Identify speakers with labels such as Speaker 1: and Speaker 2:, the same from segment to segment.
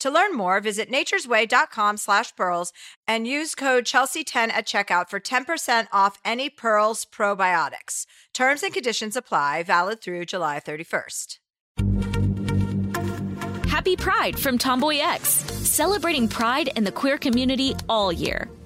Speaker 1: To learn more, visit naturesway.com slash pearls and use code Chelsea10 at checkout for 10% off any Pearls probiotics. Terms and conditions apply, valid through July 31st.
Speaker 2: Happy Pride from Tomboy X, celebrating pride and the queer community all year.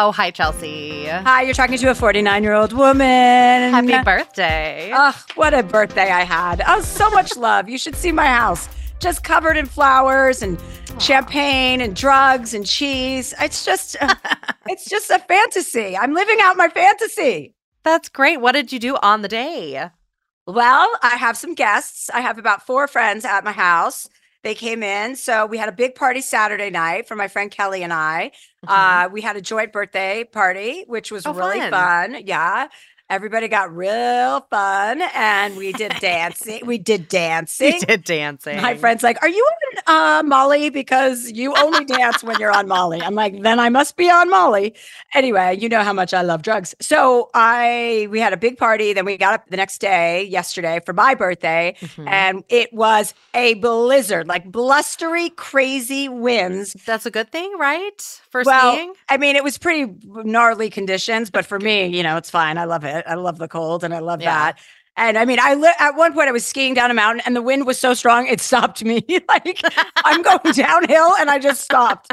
Speaker 3: Oh, hi, Chelsea.
Speaker 1: Hi, you're talking to a 49 year old woman.
Speaker 3: Happy birthday.
Speaker 1: Oh, what a birthday I had. Oh, so much love. You should see my house. Just covered in flowers and champagne and drugs and cheese. It's just it's just a fantasy. I'm living out my fantasy.
Speaker 3: That's great. What did you do on the day?
Speaker 1: Well, I have some guests. I have about four friends at my house. They came in. So we had a big party Saturday night for my friend Kelly and I.
Speaker 3: Mhm.
Speaker 1: Uh, we had a joint birthday party, which was
Speaker 3: Oh,
Speaker 1: really
Speaker 3: fun.
Speaker 1: fun. Yeah. Everybody got real fun and we did dancing. We did dancing.
Speaker 3: We did dancing.
Speaker 1: My friend's like, Are you on uh, Molly? Because you only dance when you're on Molly. I'm like, Then I must be on Molly. Anyway, you know how much I love drugs. So I we had a big party. Then we got up the next day, yesterday, for my birthday,
Speaker 3: Mhm.
Speaker 1: and it was a blizzard, like blustery, crazy winds.
Speaker 3: That's a good thing, right? For
Speaker 1: Well,
Speaker 3: skiing?
Speaker 1: I mean, it was pretty gnarly conditions, but for me, you know, it's fine. I love it. I love the cold and I love
Speaker 3: Yeah.
Speaker 1: that. And I mean, I li- at one point I was skiing down a mountain and the wind was so strong it stopped me. like I'm going downhill and I just stopped.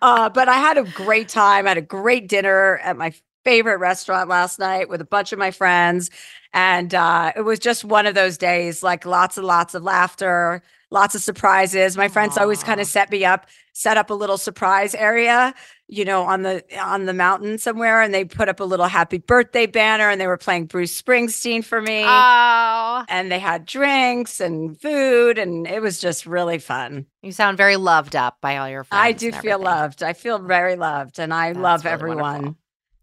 Speaker 1: Uh, but I had a great time. I had a great dinner at my favorite restaurant last night with a bunch of my friends. And uh, it was just one of those days, like lots and lots of laughter, lots of surprises. My friends always kind of set me up, set up a little surprise area, you know, on the on the mountain somewhere, and they put up a little happy birthday banner, and they were playing Bruce Springsteen for me.
Speaker 3: Oh,
Speaker 1: and they had drinks and food, and it was just really fun.
Speaker 3: you sound very loved up by all your friends.
Speaker 1: I do feel loved. I feel very loved, and I
Speaker 3: That's
Speaker 1: love
Speaker 3: really
Speaker 1: everyone.
Speaker 3: wonderful.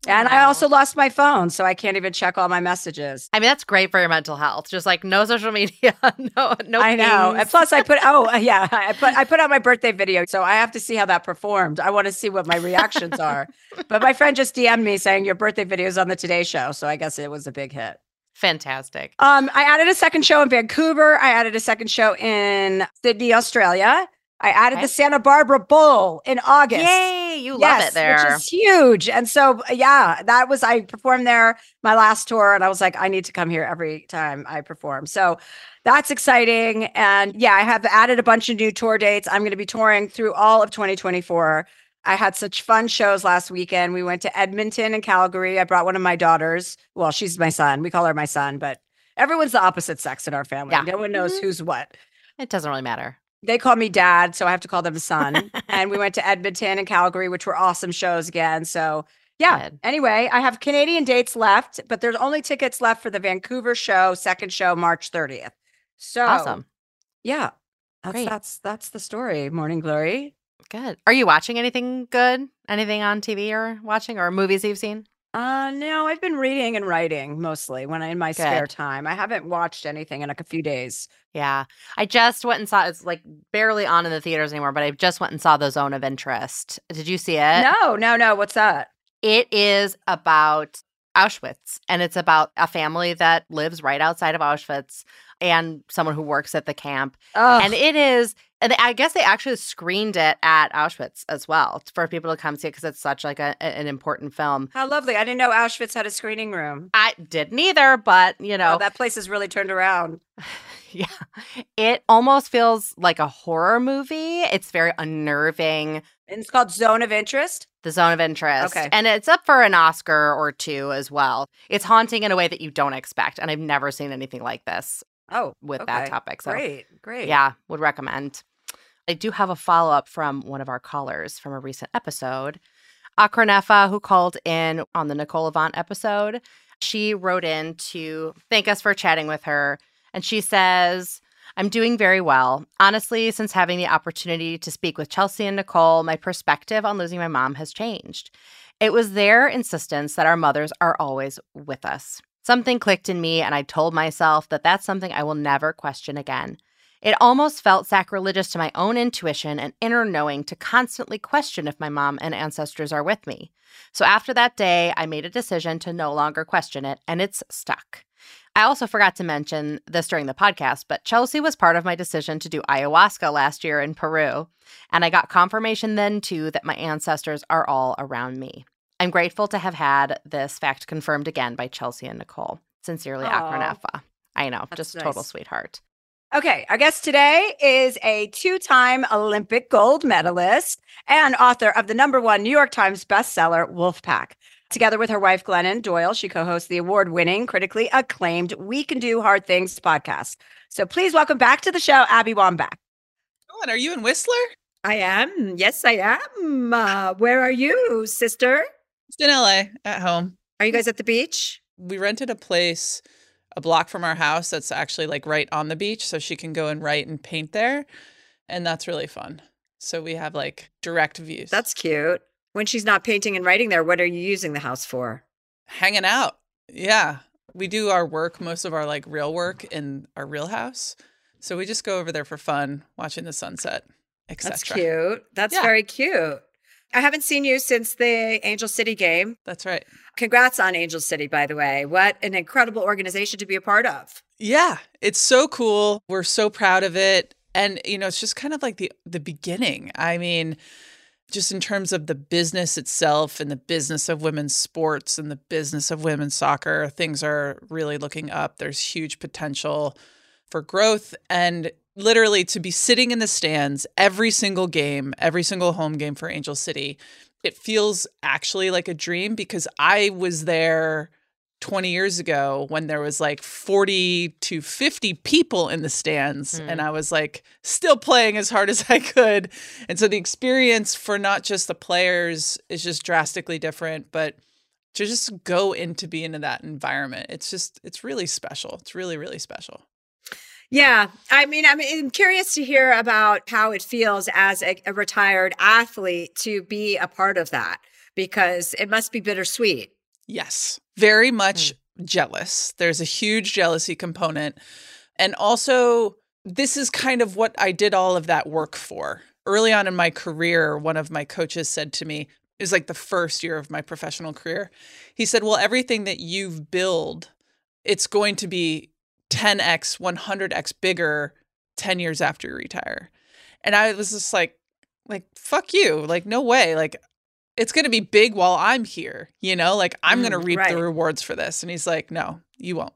Speaker 1: And I also lost my phone, so I can't even check all my messages.
Speaker 3: I mean, that's great for your mental health. Just like no social media, no, no.
Speaker 1: I know. And plus, I put oh yeah, I put I put out my birthday video, so I have to see how that performed. I want to see what my reactions are. But my friend just DM'd me saying your birthday video is on the Today Show, so I guess it was a big hit.
Speaker 3: Fantastic.
Speaker 1: Um, I added a second show in Vancouver. I added a second show in Sydney, Australia. I added
Speaker 3: Okay.
Speaker 1: the Santa Barbara Bowl in August.
Speaker 3: Yay! You love it there.
Speaker 1: Which is huge. And so, yeah, that was, I performed there my last tour and I was like, I need to come here every time I perform. So that's exciting. And yeah, I have added a bunch of new tour dates. I'm going to be touring through all of 2024. I had such fun shows last weekend. We went to Edmonton and Calgary. I brought one of my daughters. Well, she's my son. We call her my son, but everyone's the opposite sex in our family.
Speaker 3: Yeah.
Speaker 1: No one knows
Speaker 3: Mhm.
Speaker 1: who's what
Speaker 3: it doesn't really matter.
Speaker 1: They call me dad, so I have to call them son. and we went to Edmonton and Calgary, which were awesome shows again. So yeah.
Speaker 3: Good.
Speaker 1: Anyway, I have Canadian dates left, but there's only tickets left for the Vancouver show, second show, March 30th. So
Speaker 3: Awesome.
Speaker 1: Yeah. That's
Speaker 3: Great.
Speaker 1: that's that's the story. Morning Glory.
Speaker 3: Good. Are you watching anything good? Anything on TV or watching or movies you've seen?
Speaker 1: Uh no, I've been reading and writing mostly when I in my spare time. I haven't watched anything in like a few days.
Speaker 3: Yeah. I just went and saw it's like barely on in the theaters anymore, but I just went and saw The Zone of Interest. Did you see it?
Speaker 1: no, no, no. What's that?
Speaker 3: It is about Auschwitz and it's about a family that lives right outside of Auschwitz. And someone who works at the camp.
Speaker 4: Oh,
Speaker 3: And it is, and I guess they actually screened it at Auschwitz as well for people to come see it because it's such like a, an important film.
Speaker 4: how lovely! I didn't know Auschwitz had a screening room.
Speaker 3: I didn't either, but you oh, know,
Speaker 4: Oh, that place has really turned around.
Speaker 3: yeah, it almost feels like a horror movie. It's very unnerving.
Speaker 4: And it's called Zone of Interest.
Speaker 3: The zone of interest.
Speaker 4: Okay.
Speaker 3: And it's up for an Oscar or two as well. It's haunting in a way that you don't expect. And I've never seen anything like this
Speaker 4: Oh,
Speaker 3: with that topic. So,
Speaker 4: Great, great.
Speaker 3: yeah, would recommend. I do have a follow up from one of our callers from a recent episode, Akronefa, who called in on the Nicole Avant episode. She wrote in to thank us for chatting with her. And she says, I'm doing very well. Honestly, since having the opportunity to speak with Chelsea and Nicole, my perspective on losing my mom has changed. It was their insistence that our mothers are always with us. Something clicked in me, and I told myself that that's something I will never question again. It almost felt sacrilegious to my own intuition and inner knowing to constantly question if my mom and ancestors are with me. So after that day, I made a decision to no longer question it, and it's stuck. I also forgot to mention this during the podcast, but Chelsea was part of my decision to do ayahuasca last year in Peru. And I got confirmation then too that my ancestors are all around me. I'm grateful to have had this fact confirmed again by Chelsea and Nicole. Sincerely,
Speaker 4: Aw.
Speaker 3: Akronefa. I know,
Speaker 4: That's
Speaker 3: just
Speaker 4: nice.
Speaker 3: total sweetheart.
Speaker 4: Okay, our guest today is a two time Olympic gold medalist and author of the number one New York Times bestseller, Wolfpack. Together with her wife, Glennon Doyle, she co hosts the award winning, critically acclaimed We Can Do Hard Things podcast. So please welcome back to the show, Abby Wambach.
Speaker 5: Oh, and are you in Whistler?
Speaker 1: I am. Yes, I am. Uh, where are you, sister?
Speaker 5: It's in LA at home.
Speaker 1: Are you guys at the beach?
Speaker 5: We rented a place a block from our house that's actually like right on the beach so she can go and write and paint there. And that's really fun. So we have like direct views.
Speaker 1: That's cute. When she's not painting and writing there, what are you using the house for?
Speaker 5: hanging out. Yeah. We do our work, most of our like real work in our real house. So we just go over there for fun, watching the sunset, etc.
Speaker 1: That's cute. That's
Speaker 5: Yeah.
Speaker 1: very cute. I haven't seen you since the Angel City game.
Speaker 5: That's right.
Speaker 1: Congrats on Angel City, by the way. What an incredible organization to be a part of.
Speaker 5: Yeah, it's so cool. We're so proud of it. And you know, it's just kind of like the the beginning. I mean, just in terms of the business itself and the business of women's sports and the business of women's soccer, things are really looking up. There's huge potential for growth and literally to be sitting in the stands every single game, every single home game for Angel City. It feels actually like a dream because I was there 20 years ago when there was like 40 to 50 people in the stands
Speaker 3: Hmm.
Speaker 5: and I was like still playing as hard as I could. And so the experience for not just the players is just drastically different, but to just go into be into that environment. It's just it's really special. It's really really special.
Speaker 1: Yeah. I mean, I'm, I'm curious to hear about how it feels as a, a retired athlete to be a part of that because it must be bittersweet.
Speaker 5: Yes, very much hmm. jealous. There's a huge jealousy component. And also, this is kind of what I did all of that work for. Early on in my career, one of my coaches said to me, it was like the first year of my professional career. He said, Well, everything that you've built, it's going to be 10x, 100x bigger 10 years after you retire. And I was just like, like, fuck you. Like, no way. Like, it's going to be big while I'm here, you know? Like I'm going to
Speaker 1: Mm,
Speaker 5: reap
Speaker 1: right.
Speaker 5: the rewards for this. And he's like, "No, you won't."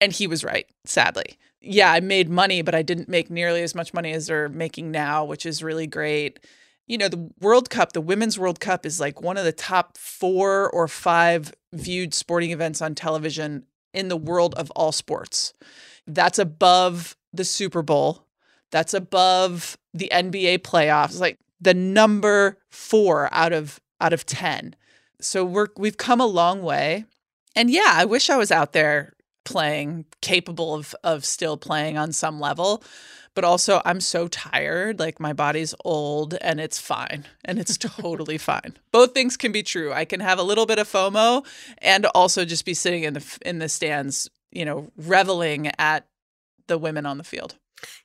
Speaker 5: And he was right, sadly. Yeah, I made money, but I didn't make nearly as much money as they're making now, which is really great. You know, the World Cup, the Women's World Cup is like one of the top 4 or 5 viewed sporting events on television in the world of all sports. That's above the Super Bowl. That's above the NBA playoffs. Like the number 4 out of out of 10. So we're we've come a long way. And yeah, I wish I was out there playing, capable of of still playing on some level. But also I'm so tired, like my body's old and it's fine. And it's totally fine. Both things can be true. I can have a little bit of FOMO and also just be sitting in the in the stands, you know, reveling at the women on the field.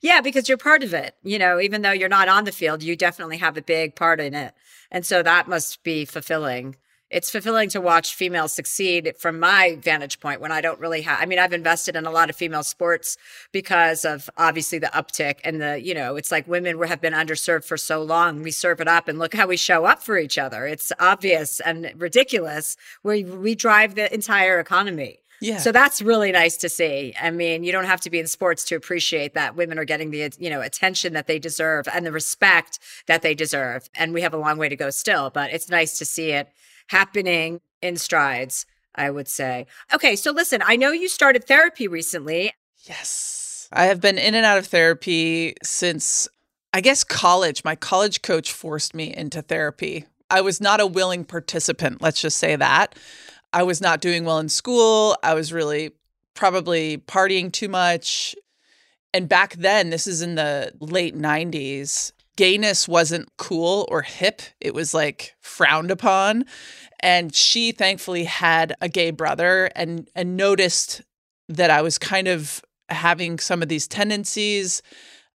Speaker 1: Yeah, because you're part of it. You know, even though you're not on the field, you definitely have a big part in it. And so that must be fulfilling it's fulfilling to watch females succeed from my vantage point when I don't really have I mean I've invested in a lot of female sports because of obviously the uptick and the you know it's like women have been underserved for so long we serve it up and look how we show up for each other it's obvious and ridiculous where we drive the entire economy
Speaker 5: Yeah.
Speaker 1: so that's really nice to see. I mean, you don't have to be in sports to appreciate that women are getting the, you know, attention that they deserve and the respect that they deserve. And we have a long way to go still, but it's nice to see it happening in strides, I would say. Okay, so listen, I know you started therapy recently.
Speaker 5: Yes. I have been in and out of therapy since, I guess, college. My college coach forced me into therapy. I was not a willing participant, let's just say that. I was not doing well in school. I was really probably partying too much. And back then, this is in the late 90s, gayness wasn't cool or hip. It was like frowned upon. And she thankfully had a gay brother and and noticed that I was kind of having some of these tendencies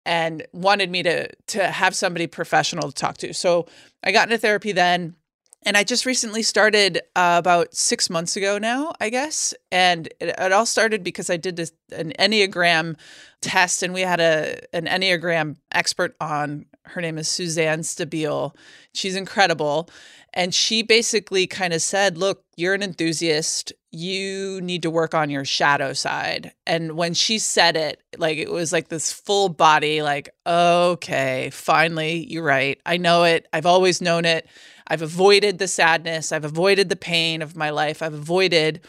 Speaker 5: and wanted me to to have somebody professional to talk to. So I got into therapy then and I just recently started uh, about six months ago now, I guess. And it, it all started because I did this, an Enneagram test, and we had a an Enneagram expert on. Her name is Suzanne Stabile. She's incredible. And she basically kind of said, Look, you're an enthusiast. You need to work on your shadow side. And when she said it, like it was like this full body, like, okay, finally, you're right. I know it. I've always known it. I've avoided the sadness. I've avoided the pain of my life. I've avoided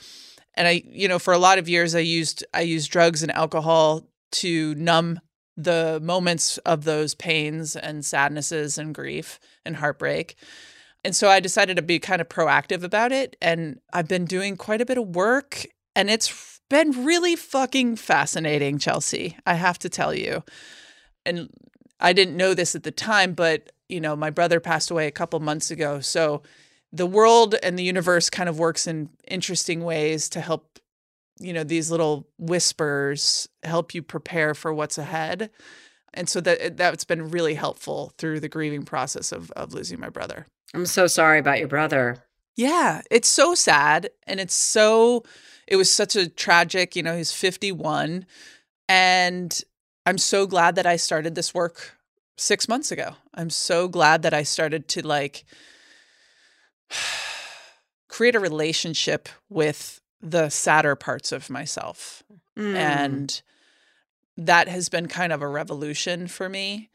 Speaker 5: and I you know for a lot of years I used I used drugs and alcohol to numb the moments of those pains and sadnesses and grief and heartbreak. And so I decided to be kind of proactive about it and I've been doing quite a bit of work and it's been really fucking fascinating, Chelsea. I have to tell you. And I didn't know this at the time, but you know, my brother passed away a couple months ago. So the world and the universe kind of works in interesting ways to help, you know, these little whispers help you prepare for what's ahead. And so that that's been really helpful through the grieving process of of losing my brother.
Speaker 1: I'm so sorry about your brother.
Speaker 5: Yeah, it's so sad and it's so it was such a tragic, you know, he's 51 and I'm so glad that I started this work 6 months ago. I'm so glad that I started to like create a relationship with the sadder parts of myself.
Speaker 1: Mm.
Speaker 5: And that has been kind of a revolution for me.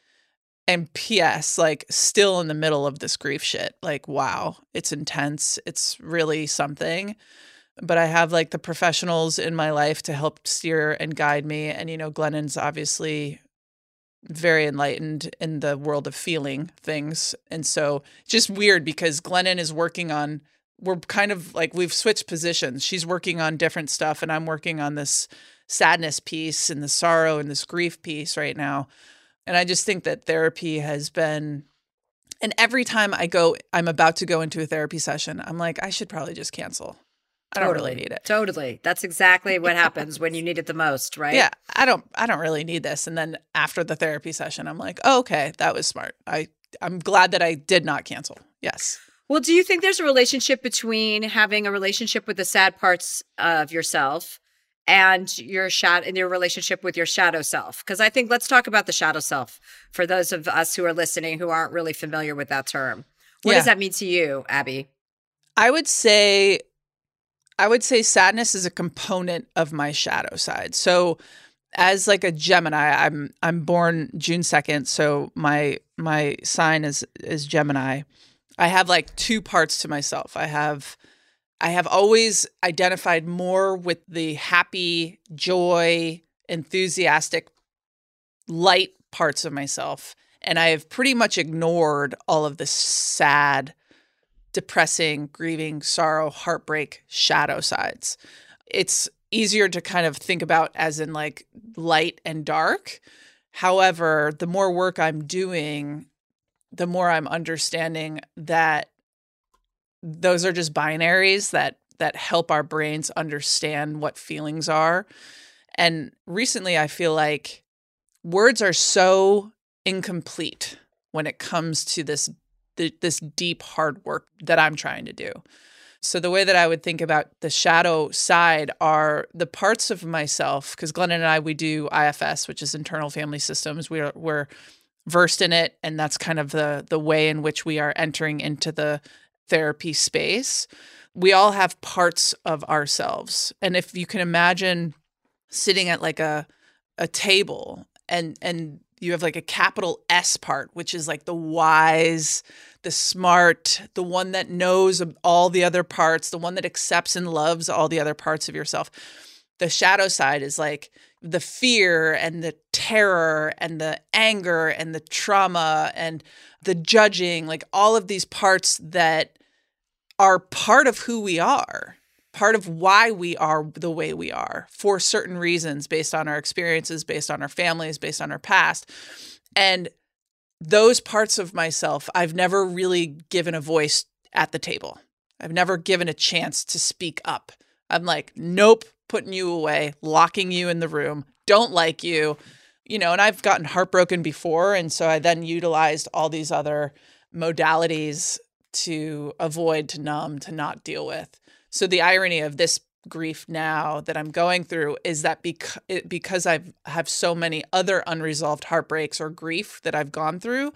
Speaker 5: And P.S., like, still in the middle of this grief shit. Like, wow, it's intense. It's really something. But I have like the professionals in my life to help steer and guide me. And, you know, Glennon's obviously very enlightened in the world of feeling things. And so just weird because Glennon is working on, we're kind of like we've switched positions. She's working on different stuff, and I'm working on this sadness piece and the sorrow and this grief piece right now. And I just think that therapy has been, and every time I go, I'm about to go into a therapy session, I'm like, I should probably just cancel. I don't really need it.
Speaker 1: Totally. That's exactly what happens when you need it the most, right?
Speaker 5: Yeah, I don't I don't really need this. And then after the therapy session, I'm like, oh, okay, that was smart. I I'm glad that I did not cancel. Yes.
Speaker 1: Well, do you think there's a relationship between having a relationship with the sad parts of yourself and your shadow in your relationship with your shadow self? Because I think let's talk about the shadow self for those of us who are listening who aren't really familiar with that term. What
Speaker 5: Yeah.
Speaker 1: does that mean to you, Abby?
Speaker 5: I would say I would say sadness is a component of my shadow side. So as like a Gemini, I'm I'm born June 2nd, so my my sign is is Gemini. I have like two parts to myself. I have I have always identified more with the happy, joy, enthusiastic, light parts of myself. And I have pretty much ignored all of the sad, depressing, grieving, sorrow, heartbreak, shadow sides. It's easier to kind of think about as in like light and dark. However, the more work I'm doing, the more I'm understanding that those are just binaries that that help our brains understand what feelings are. And recently I feel like words are so incomplete when it comes to this th- this deep hard work that I'm trying to do. So, the way that I would think about the shadow side are the parts of myself, because Glennon and I, we do IFS, which is internal family systems. We're, we're versed in it. And that's kind of the, the way in which we are entering into the therapy space. We all have parts of ourselves. And if you can imagine sitting at like a, a table and, and you have like a capital S part, which is like the wise, the smart, the one that knows all the other parts, the one that accepts and loves all the other parts of yourself. The shadow side is like the fear and the terror and the anger and the trauma and the judging, like all of these parts that are part of who we are, part of why we are the way we are for certain reasons based on our experiences, based on our families, based on our past. And those parts of myself I've never really given a voice at the table. I've never given a chance to speak up. I'm like, nope, putting you away, locking you in the room, don't like you. You know, and I've gotten heartbroken before. And so I then utilized all these other modalities to avoid, to numb, to not deal with. So the irony of this grief now that I'm going through is that because because I've have so many other unresolved heartbreaks or grief that I've gone through,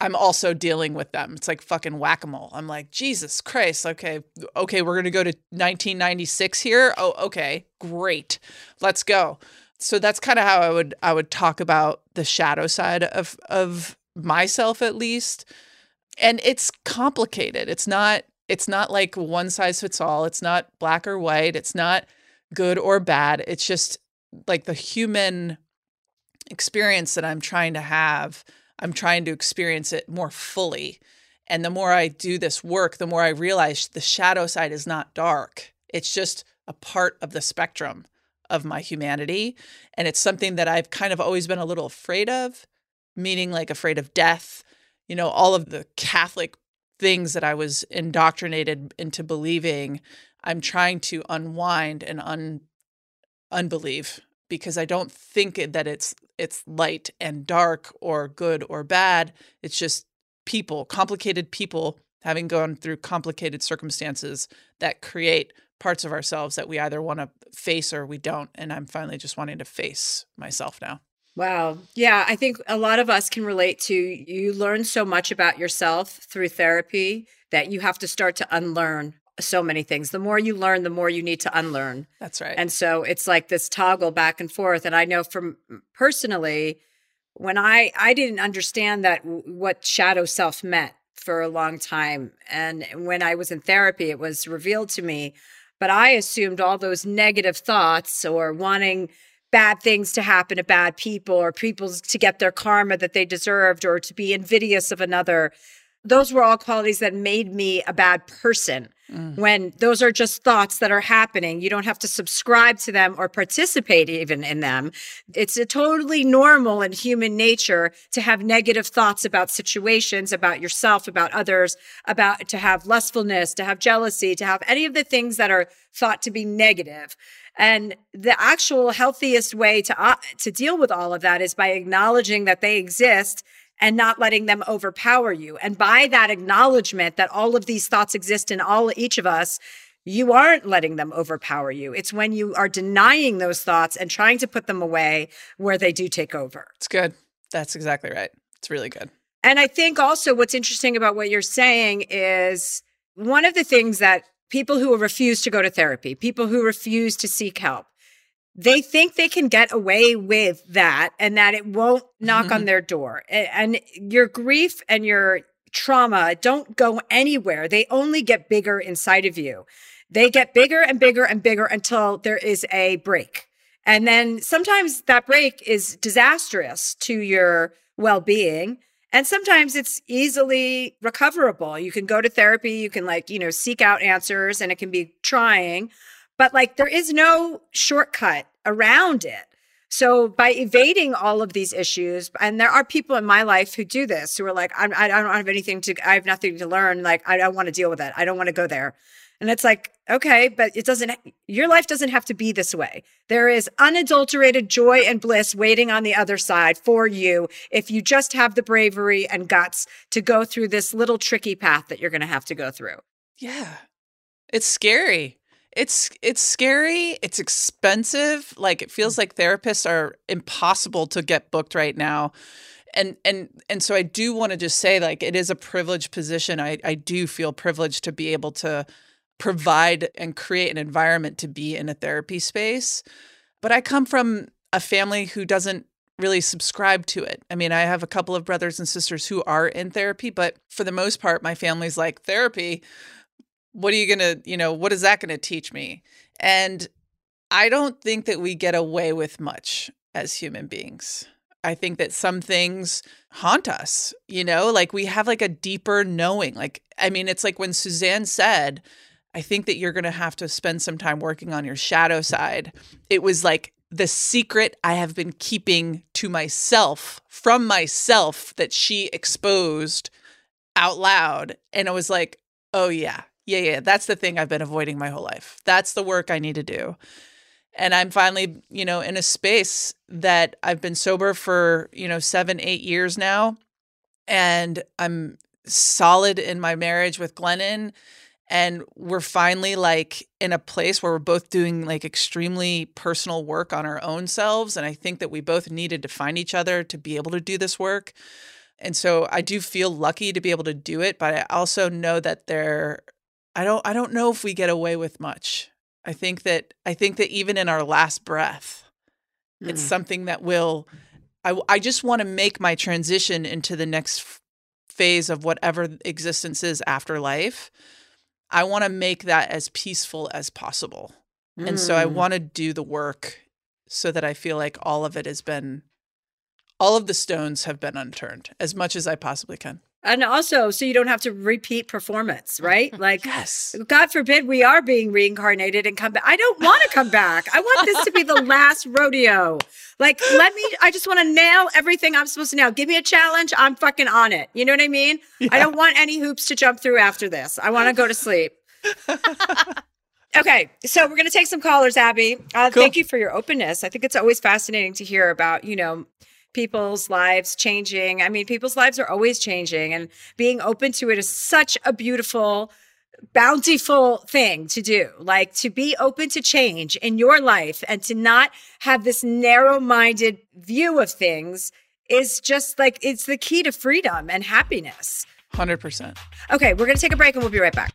Speaker 5: I'm also dealing with them. It's like fucking whack-a-mole. I'm like, Jesus Christ. Okay, okay, we're gonna go to 1996 here. Oh, okay, great. Let's go. So that's kind of how I would I would talk about the shadow side of of myself at least. And it's complicated. It's not it's not like one size fits all. It's not black or white. It's not good or bad. It's just like the human experience that I'm trying to have. I'm trying to experience it more fully. And the more I do this work, the more I realize the shadow side is not dark. It's just a part of the spectrum of my humanity. And it's something that I've kind of always been a little afraid of, meaning like afraid of death. You know, all of the Catholic things that I was indoctrinated into believing, I'm trying to unwind and un unbelieve because I don't think that it's it's light and dark or good or bad. It's just people, complicated people having gone through complicated circumstances that create parts of ourselves that we either want to face or we don't. And I'm finally just wanting to face myself now.
Speaker 1: Wow. Yeah, I think a lot of us can relate to you learn so much about yourself through therapy that you have to start to unlearn so many things. The more you learn, the more you need to unlearn.
Speaker 5: That's right.
Speaker 1: And so it's like this toggle back and forth. And I know from mm, personally, when I I didn't understand that what shadow self meant for a long time, and when I was in therapy, it was revealed to me. But I assumed all those negative thoughts or wanting bad things to happen to bad people or people to get their karma that they deserved or to be invidious of another. Those were all qualities that made me a bad person. Mm. When those are just thoughts that are happening, you don't have to subscribe to them or participate even in them. It's a totally normal in human nature to have negative thoughts about situations, about yourself, about others, about to have lustfulness, to have jealousy, to have any of the things that are thought to be negative. And the actual healthiest way to uh, to deal with all of that is by acknowledging that they exist and not letting them overpower you. And by that acknowledgement that all of these thoughts exist in all each of us, you aren't letting them overpower you. It's when you are denying those thoughts and trying to put them away where they do take over.
Speaker 5: It's good. That's exactly right. It's really good.
Speaker 1: And I think also what's interesting about what you're saying is one of the things that people who refuse to go to therapy, people who refuse to seek help. They think they can get away with that and that it won't knock mm-hmm. on their door. And your grief and your trauma don't go anywhere. They only get bigger inside of you. They get bigger and bigger and bigger until there is a break. And then sometimes that break is disastrous to your well being. And sometimes it's easily recoverable. You can go to therapy, you can like, you know, seek out answers and it can be trying, but like there is no shortcut around it. So by evading all of these issues, and there are people in my life who do this, who are like, I, I don't have anything to, I have nothing to learn. Like, I don't want to deal with it. I don't want to go there. And it's like, okay, but it doesn't, your life doesn't have to be this way. There is unadulterated joy and bliss waiting on the other side for you if you just have the bravery and guts to go through this little tricky path that you're going to have to go through.
Speaker 5: Yeah. It's scary. It's it's scary. It's expensive. Like it feels mm. like therapists are impossible to get booked right now. And and and so I do want to just say like it is a privileged position. I I do feel privileged to be able to provide and create an environment to be in a therapy space. But I come from a family who doesn't really subscribe to it. I mean, I have a couple of brothers and sisters who are in therapy, but for the most part, my family's like, therapy, what are you going to, you know, what is that going to teach me? And I don't think that we get away with much as human beings. I think that some things haunt us, you know, like we have like a deeper knowing. Like, I mean, it's like when Suzanne said, I think that you're going to have to spend some time working on your shadow side. It was like the secret I have been keeping to myself from myself that she exposed out loud. And I was like, oh, yeah, yeah, yeah, that's the thing I've been avoiding my whole life. That's the work I need to do. And I'm finally, you know, in a space that I've been sober for, you know, seven, eight years now. And I'm solid in my marriage with Glennon and we're finally like in a place where we're both doing like extremely personal work on our own selves and i think that we both needed to find each other to be able to do this work. And so i do feel lucky to be able to do it but i also know that there i don't i don't know if we get away with much. I think that i think that even in our last breath mm. it's something that will i i just want to make my transition into the next phase of whatever existence is after life I want to make that as peaceful as possible. Mm. And so I mm. want to do the work so that I feel like all of it has been, all of the stones have been unturned as much as I possibly can.
Speaker 1: And also, so you don't have to repeat performance, right? Like,
Speaker 5: yes.
Speaker 1: God forbid we are being reincarnated and come back. I don't want to come back. I want this to be the last rodeo. Like, let me, I just want to nail everything I'm supposed to nail. Give me a challenge. I'm fucking on it. You know what I mean? Yeah. I don't want any hoops to jump through after this. I want to go to sleep. okay. So we're going to take some callers, Abby. Uh, cool. Thank you for your openness. I think it's always fascinating to hear about, you know, people's lives changing. I mean, people's lives are always changing, and being open to it is such a beautiful, bountiful thing to do. Like to be open to change in your life and to not have this narrow minded view of things is just like it's the key to freedom and happiness.
Speaker 5: 100%.
Speaker 1: Okay, we're going to take a break and we'll be right back.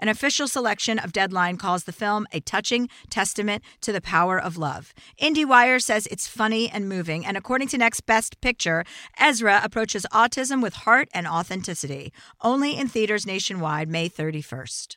Speaker 4: An official selection of Deadline calls the film a touching testament to the power of love. IndieWire says it's funny and moving, and according to Next Best Picture, Ezra approaches autism with heart and authenticity. Only in theaters nationwide May 31st.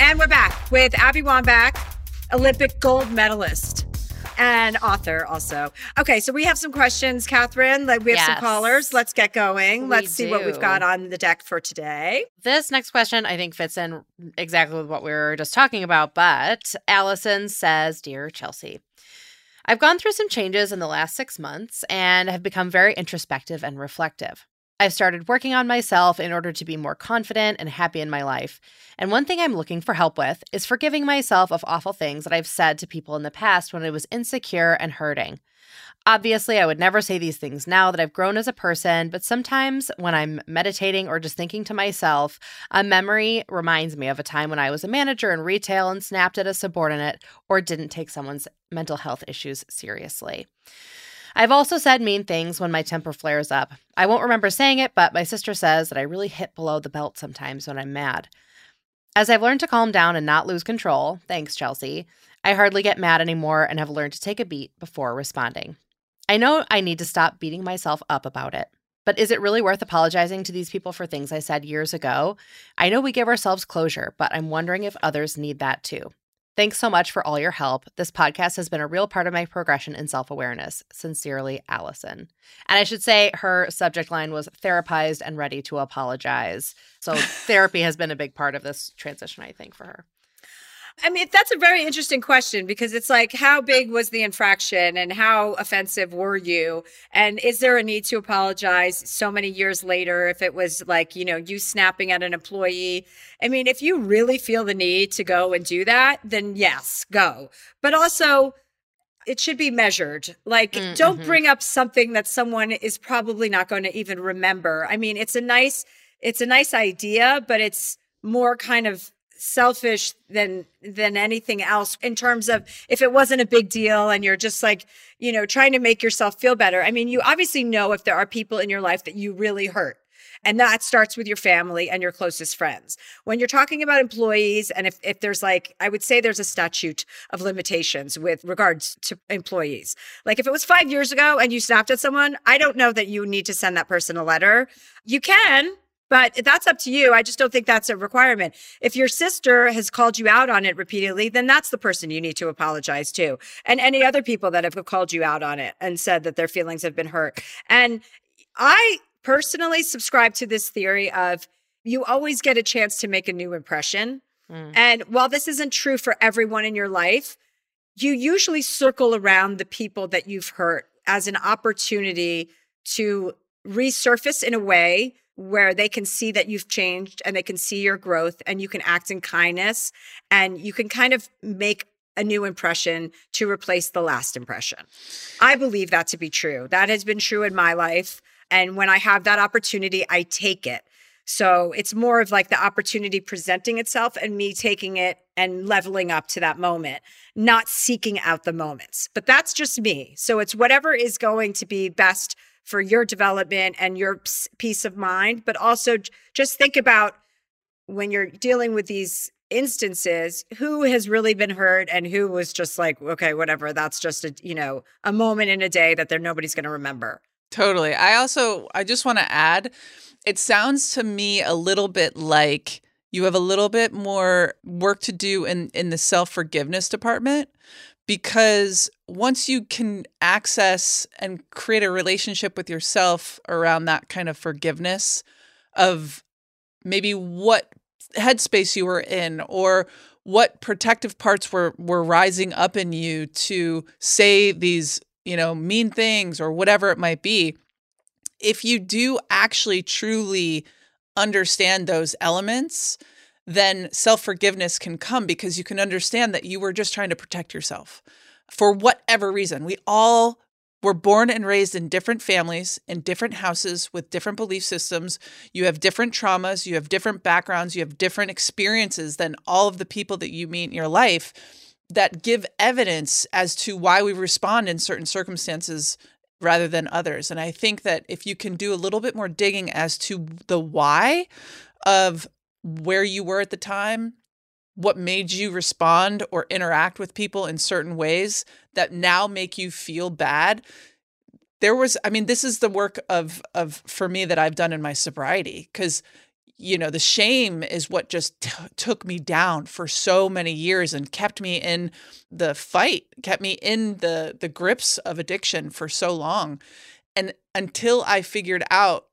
Speaker 1: And we're back with Abby Wambach, Olympic gold medalist. and author also. Okay, so we have some questions, Catherine. Like we have some callers. Let's get going.
Speaker 3: We
Speaker 1: Let's see what we've got on the deck for today.
Speaker 3: This next question, I think, fits in exactly with what we were just talking about. But Allison says, Dear Chelsea, I've gone through some changes in the last six months and have become very introspective and reflective. I've started working on myself in order to be more confident and happy in my life. And one thing I'm looking for help with is forgiving myself of awful things that I've said to people in the past when I was insecure and hurting. Obviously, I would never say these things now that I've grown as a person, but sometimes when I'm meditating or just thinking to myself, a memory reminds me of a time when I was a manager in retail and snapped at a subordinate or didn't take someone's mental health issues seriously. I've also said mean things when my temper flares up. I won't remember saying it, but my sister says that I really hit below the belt sometimes when I'm mad. As I've learned to calm down and not lose control, thanks, Chelsea, I hardly get mad anymore and have learned to take a beat before responding. I know I need to stop beating myself up about it. But is it really worth apologizing to these people for things I said years ago? I know we give ourselves closure, but I'm wondering if others need that too. Thanks so much for all your help. This podcast has been a real part of my progression in self awareness. Sincerely, Allison. And I should say her subject line was therapized and ready to apologize. So therapy has been a big part of this transition, I think, for her.
Speaker 1: I mean, that's a very interesting question because it's like, how big was the infraction and how offensive were you? And is there a need to apologize so many years later if it was like, you know, you snapping at an employee? I mean, if you really feel the need to go and do that, then yes, go. But also, it should be measured. Like,
Speaker 3: Mm,
Speaker 1: don't
Speaker 3: mhm.
Speaker 1: bring up something that someone is probably not going to even remember. I mean, it's a nice, it's a nice idea, but it's more kind of selfish than than anything else in terms of if it wasn't a big deal and you're just like you know trying to make yourself feel better. I mean you obviously know if there are people in your life that you really hurt and that starts with your family and your closest friends. When you're talking about employees and if, if there's like i would say there's a statute of limitations with regards to employees. Like if it was five years ago and you snapped at someone i don't know that you need to send that person a letter. You can but that's up to you. I just don't think that's a requirement. If your sister has called you out on it repeatedly, then that's the person you need to apologize to. And any other people that have called you out on it and said that their feelings have been hurt. And I personally subscribe to this theory of you always get a chance to make a new impression.
Speaker 3: Mm.
Speaker 1: And while this isn't true for everyone in your life, you usually circle around the people that you've hurt as an opportunity to resurface in a way where they can see that you've changed and they can see your growth and you can act in kindness and you can kind of make a new impression to replace the last impression. I believe that to be true. That has been true in my life. And when I have that opportunity, I take it. So it's more of like the opportunity presenting itself and me taking it and leveling up to that moment, not seeking out the moments. But that's just me. So it's whatever is going to be best for your development and your peace of mind. But also just think about when you're dealing with these instances who has really been hurt and who was just like okay whatever that's just a you know a moment in a day that there nobody's going to remember
Speaker 5: Totally. I also I just want to add it sounds to me a little bit like you have a little bit more work to do in in the self-forgiveness department because once you can access and create a relationship with yourself around that kind of forgiveness of maybe what headspace you were in or what protective parts were were rising up in you to say these you know mean things or whatever it might be if you do actually truly understand those elements then self-forgiveness can come because you can understand that you were just trying to protect yourself for whatever reason we all were born and raised in different families in different houses with different belief systems you have different traumas you have different backgrounds you have different experiences than all of the people that you meet in your life that give evidence as to why we respond in certain circumstances rather than others. And I think that if you can do a little bit more digging as to the why of where you were at the time, what made you respond or interact with people in certain ways that now make you feel bad. There was I mean this is the work of of for me that I've done in my sobriety cuz you know, the shame is what just t- took me down for so many years and kept me in the fight, kept me in the the grips of addiction for so long. And until I figured out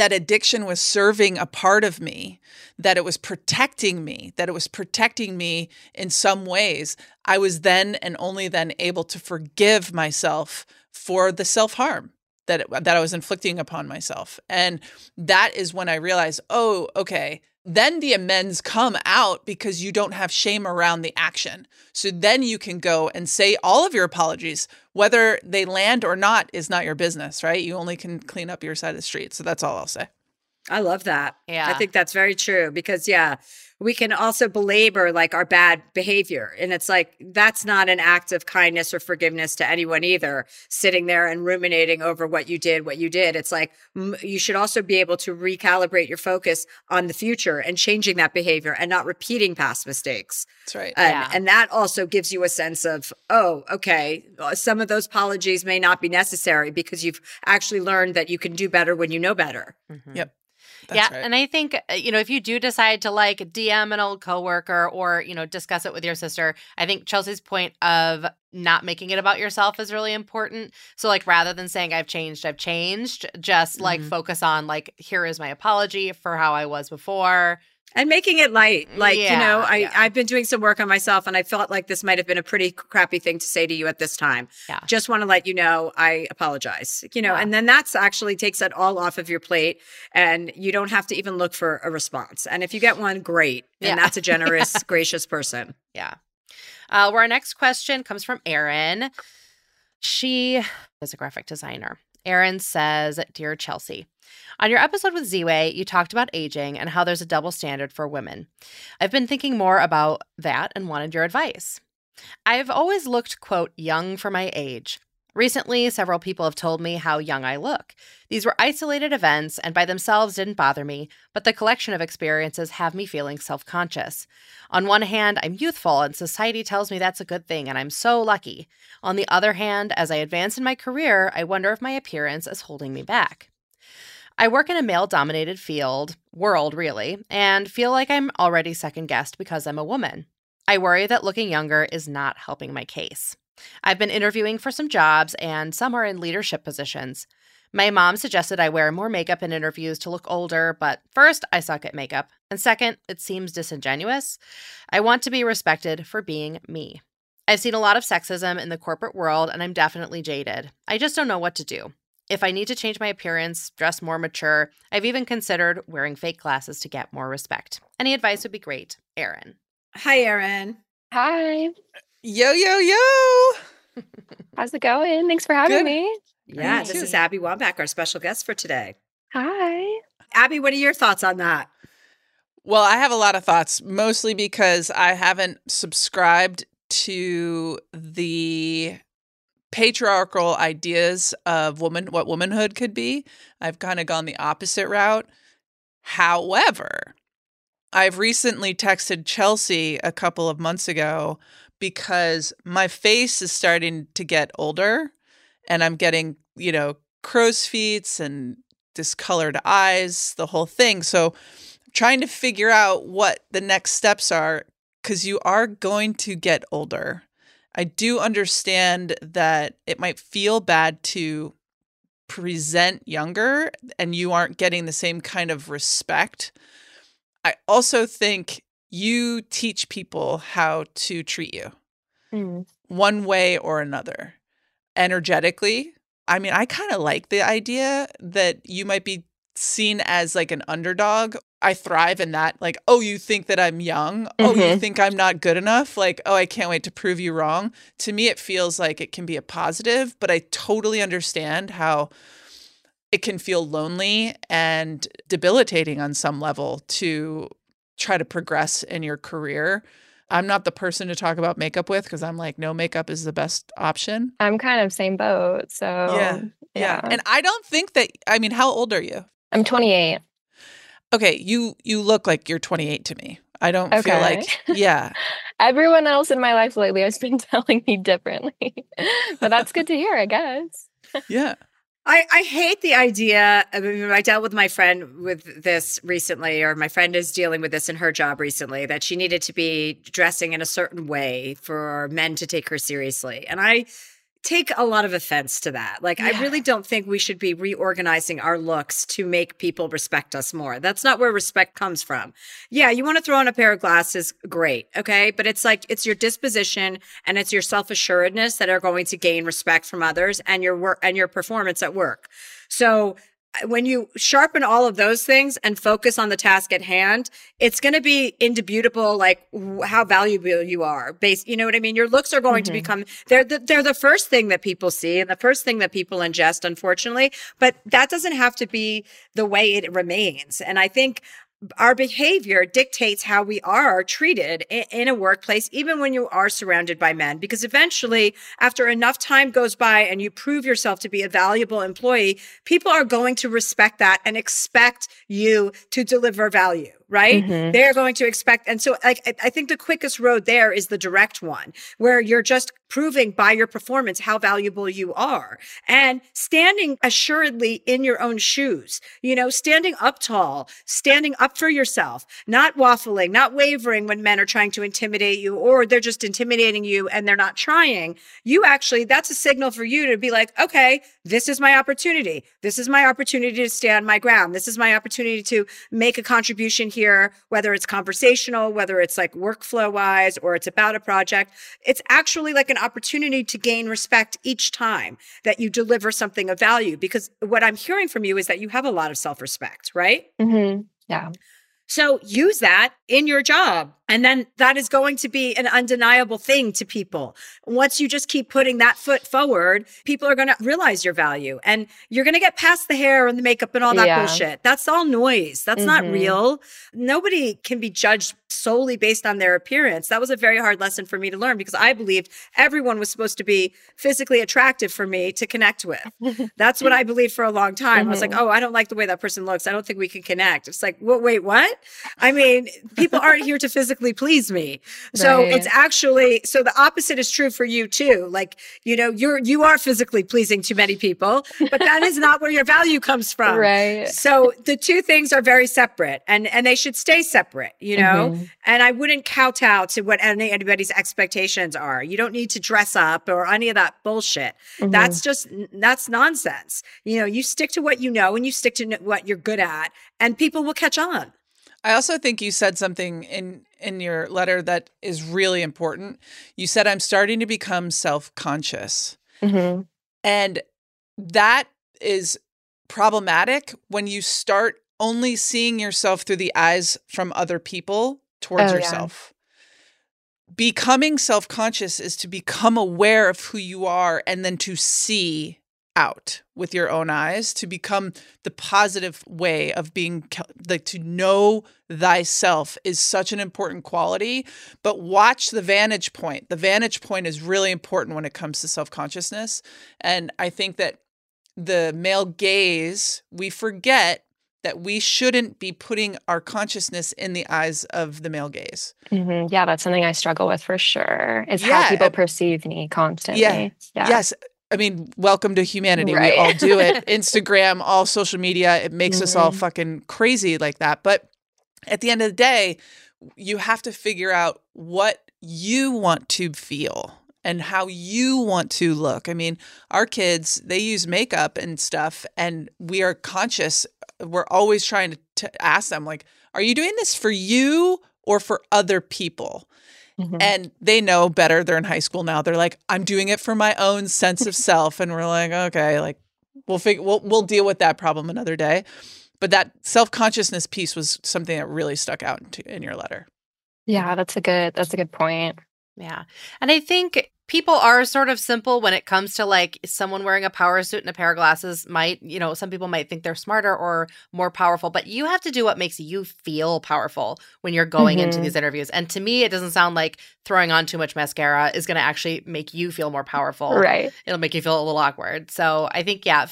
Speaker 5: that addiction was serving a part of me, that it was protecting me, that it was protecting me in some ways, I was then and only then able to forgive myself for the self harm that that I was inflicting upon myself. And that is when I realized, oh, okay, then the amends come out because you don't have shame around the action. So then you can go and say all of your apologies, whether they land or not is not your business, right? You only can clean up your side of the street. So that's all I'll say.
Speaker 1: I love that.
Speaker 3: Yeah.
Speaker 1: I think that's very true because, yeah, we can also belabor like our bad behavior. And it's like, that's not an act of kindness or forgiveness to anyone either, sitting there and ruminating over what you did, what you did. It's like, you should also be able to recalibrate your focus on the future and changing that behavior and not repeating past mistakes.
Speaker 5: That's right.
Speaker 1: And,
Speaker 3: Yeah.
Speaker 1: and that also gives you a sense of, oh, okay, uh, some of those apologies may not be necessary because you've actually learned that you can do better when you know better.
Speaker 3: Mhm.
Speaker 5: Yep.
Speaker 3: Yeah,
Speaker 5: right.
Speaker 3: and I think uh, you know if you do decide to like DM an old coworker or you know discuss it with your sister, I think Chelsea's point of not making it about yourself is really important. So like rather than saying I've changed, I've changed, just like
Speaker 1: Mhm.
Speaker 3: focus on like here is my apology for how I was before.
Speaker 1: And making it light like you know i
Speaker 3: yeah.
Speaker 1: i've been doing some work on myself and i felt like this might have been a pretty crappy thing to say to you at this time
Speaker 3: Yeah.
Speaker 1: just want to let you know i apologize you know
Speaker 3: Yeah.
Speaker 1: and then that's actually takes it all off of your plate and you don't have to even look for a response and if you get one great and
Speaker 3: Yeah.
Speaker 1: that's a generous gracious person
Speaker 3: Yeah. Uh, where our next question comes from Erin. She is a graphic designer. Erin says, Dear Chelsea, on your episode with Z-Way, you talked about aging and how there's a double standard for women. I've been thinking more about that and wanted your advice. I've always looked, quote, young for my age. Recently, several people have told me how young I look. These were isolated events and by themselves didn't bother me, but the collection of experiences have me feeling self conscious. On one hand, I'm youthful and society tells me that's a good thing, and I'm so lucky. On the other hand, as I advance in my career, I wonder if my appearance is holding me back. I work in a male dominated field, world really, and feel like I'm already second guessed because I'm a woman. I worry that looking younger is not helping my case. I've been interviewing for some jobs, and some are in leadership positions. My mom suggested I wear more makeup in interviews to look older, but first, I suck at makeup. And second, it seems disingenuous. I want to be respected for being me. I've seen a lot of sexism in the corporate world, and I'm definitely jaded. I just don't know what to do. If I need to change my appearance, dress more mature, I've even considered wearing fake glasses to get more respect. Any advice would be great. Erin.
Speaker 1: hi erin
Speaker 6: Hi.
Speaker 5: Yo, yo, yo.
Speaker 6: How's it going? Thanks for having
Speaker 5: Good.
Speaker 6: me.
Speaker 1: yeah
Speaker 5: Thank
Speaker 1: this is abby wambach our special guest for today
Speaker 6: Hi.
Speaker 1: abby what are your thoughts on that
Speaker 5: Well, I have a lot of thoughts, mostly because I haven't subscribed to the patriarchal ideas of woman what womanhood could be. I've kind of gone the opposite route. However, I've recently texted Chelsea a couple of months ago because my face is starting to get older and I'm getting, you know, crow's feet and discolored eyes, the whole thing. So trying to figure out what the next steps are because you are going to get older. I do understand that it might feel bad to present younger and you aren't getting the same kind of respect. I also think you teach people how to treat you
Speaker 6: Mm.
Speaker 5: one way or another energetically. I mean, I kind of like the idea that you might be seen as like an underdog. I thrive in that. Like, oh, you think that I'm young? Oh, you
Speaker 6: Mhm.
Speaker 5: think I'm not good enough? Like, oh, I can't wait to prove you wrong. To me, it feels like it can be a positive, but I totally understand how it can feel lonely and debilitating on some level to try to progress in your career. I'm not the person to talk about makeup with because I'm like, no, makeup is the best option.
Speaker 6: I'm kind of same boat. So
Speaker 5: Yeah,
Speaker 6: yeah.
Speaker 5: And I don't think that, I mean, how old are you?
Speaker 6: I'm 28.
Speaker 5: Okay, you you look like you're 28 to me. I don't feel like, yeah.
Speaker 6: Everyone else in my life lately has been telling me differently. but that's good to hear, I guess.
Speaker 5: Yeah.
Speaker 1: I, I hate the idea. I mean, I dealt with my friend with this recently, or my friend is dealing with this in her job recently, that she needed to be dressing in a certain way for men to take her seriously. And I take a lot of offense to that. Like, I really don't think we should be reorganizing our looks to make people respect us more. That's not where respect comes from. Yeah, you want to throw on a pair of glasses, great. Okay. But it's like, it's your disposition and it's your self assuredness that are going to gain respect from others and your work and your performance at work. So, when you sharpen all of those things and focus on the task at hand, it's going to be indubitable, like w- how valuable you are. Based, you know what I mean. Your looks are going to
Speaker 6: Mhm.
Speaker 1: become they're the, they're the first thing that people see and the first thing that people ingest, unfortunately. But that doesn't have to be the way it remains. And I think our behavior dictates how we are treated in, a workplace, even when you are surrounded by men. Because eventually, after enough time goes by and you prove yourself to be a valuable employee, people are going to respect that and expect you to deliver value. Right?
Speaker 6: Mhm.
Speaker 1: They're going to expect. And so, like, I- I think the quickest road there is the direct one, where you're just proving by your performance how valuable you are and standing assuredly in your own shoes, you know, standing up tall, standing up for yourself, not waffling, not wavering when men are trying to intimidate you or they're just intimidating you and they're not trying. You actually, that's a signal for you to be like, okay, this is my opportunity. This is my opportunity to stand my ground. This is my opportunity to make a contribution here, whether it's conversational, whether it's like workflow wise or it's about a project. It's actually like an opportunity to gain respect each time that you deliver something of value. Because what I'm hearing from you is that you have a lot of self respect, right?
Speaker 6: Mhm. Yeah.
Speaker 1: So use that in your job. And then that is going to be an undeniable thing to people. Once you just keep putting that foot forward, people are going to realize your value and you're going to get past the hair and the makeup and all that
Speaker 6: Yeah.
Speaker 1: bullshit. That's all noise. That's not
Speaker 6: Mhm.
Speaker 1: real. Nobody can be judged solely based on their appearance. That was a very hard lesson for me to learn because I believed everyone was supposed to be physically attractive for me to connect with. That's what I believed for a long time. I was like,
Speaker 6: Mhm.
Speaker 1: oh, I don't like the way that person looks. I don't think we can connect. It's like, well, wait, what? I mean, people aren't here to physically please me. So
Speaker 6: Right.
Speaker 1: it's actually so the opposite is true for you too. Like, you know, you're you are physically pleasing to many people, but that is not where your value comes from.
Speaker 6: Right.
Speaker 1: So the two things are very separate and and they should stay separate, you know?
Speaker 6: Mhm.
Speaker 1: And I wouldn't kowtow to what any, anybody's expectations are. You don't need to dress up or any of that bullshit.
Speaker 6: Mhm.
Speaker 1: That's just that's nonsense. You know, you stick to what you know and you stick to what you're good at and people will catch on.
Speaker 5: I also think you said something in in your letter that is really important. You said I'm starting to become self-conscious.
Speaker 6: Mhm.
Speaker 5: And that is problematic when you start only seeing yourself through the eyes from other people towards
Speaker 6: Oh, yeah.
Speaker 5: yourself. Becoming self conscious is to become aware of who you are and then to see out with your own eyes, to become the positive way of being, like to know thyself is such an important quality. But watch the vantage point. The vantage point is really important when it comes to self consciousness. And I think that the male gaze, we forget that we shouldn't be putting our consciousness in the eyes of the male gaze.
Speaker 6: Mhm. Yeah, that's something I struggle with for sure. Is
Speaker 5: Yeah,
Speaker 6: how people perceive me constantly.
Speaker 5: Yeah.
Speaker 6: Yeah.
Speaker 5: Yes. I mean, welcome to humanity.
Speaker 6: Right.
Speaker 5: We all do it. Instagram, all social media, it makes us all
Speaker 6: Mhm.
Speaker 5: fucking crazy like that. But at the end of the day, you have to figure out what you want to feel and how you want to look. I mean, our kids, they use makeup and stuff, and we are conscious. We're always trying to, to ask them, like, are you doing this for you or for other people?
Speaker 6: Mhm.
Speaker 5: and they know better. They're in high school now. They're like, I'm doing it for my own sense of self, and we're like, okay, like we'll figure, we'll we'll deal with that problem another day. But that self consciousness piece was something that really stuck out in, in your letter.
Speaker 6: Yeah, that's a good that's a good point.
Speaker 3: Yeah. And I think people are sort of simple when it comes to like someone wearing a power suit and a pair of glasses might, you know, some people might think they're smarter or more powerful, but you have to do what makes you feel powerful when you're going into
Speaker 6: Mhm.
Speaker 3: these interviews. And to me, it doesn't sound like throwing on too much mascara is going to actually make you feel more powerful.
Speaker 6: Right.
Speaker 3: It'll make you feel a little awkward. So I think, yeah,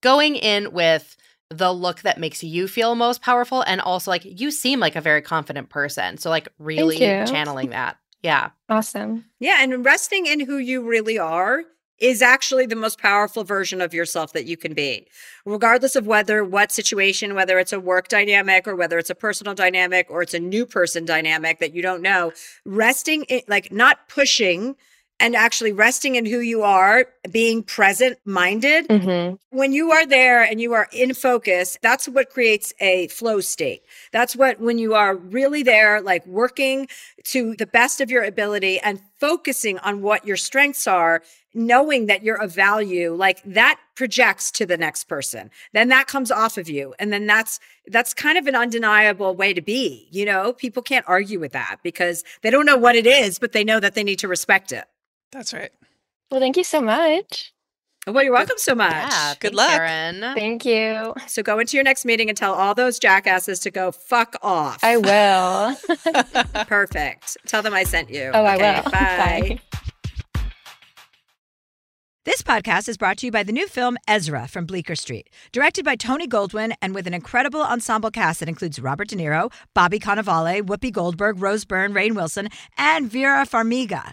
Speaker 3: going in with the look that makes you feel most powerful and also like you seem like a very confident person. So like really channeling that. Yeah.
Speaker 6: Awesome.
Speaker 1: Yeah, and resting in who you really are is actually the most powerful version of yourself that you can be, regardless of whether what situation, whether it's a work dynamic or whether it's a personal dynamic or it's a new person dynamic that you don't know. Resting, in, like not pushing and actually resting in who you are, being present minded.
Speaker 6: Mm-hmm.
Speaker 1: When you are there and you are in focus, that's what creates a flow state. That's what, when you are really there, like working to the best of your ability and focusing on what your strengths are, knowing that you're of value, like that projects to the next person. Then that comes off of you. And then that's, that's kind of an undeniable way to be. You know, people can't argue with that because they don't know what it is, but they know that they need to respect it.
Speaker 5: That's right.
Speaker 6: Well, thank you so much.
Speaker 1: Well, you're welcome so much.
Speaker 3: Yeah,
Speaker 5: Good
Speaker 3: thanks,
Speaker 5: luck.
Speaker 3: Erin.
Speaker 6: Thank you.
Speaker 1: So go into your next meeting and tell all those jackasses to go fuck off.
Speaker 6: I will.
Speaker 1: Perfect. Tell them I sent you.
Speaker 6: Oh, I
Speaker 1: Okay,
Speaker 6: will.
Speaker 1: Bye.
Speaker 4: This podcast is brought to you by the new film Ezra from Bleecker Street, directed by Tony Goldwyn and with an incredible ensemble cast that includes Robert De Niro, Bobby Cannavale, Whoopi Goldberg, Rose Byrne, Rainn Wilson, and Vera Farmiga.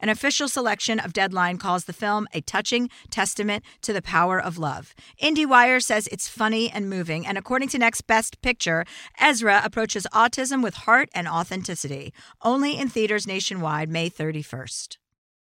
Speaker 4: An official selection of Deadline calls the film a touching testament to the power of love. IndieWire says it's funny and moving, and according to Next Best Picture, Ezra approaches autism with heart and authenticity. Only in theaters nationwide, May 31st.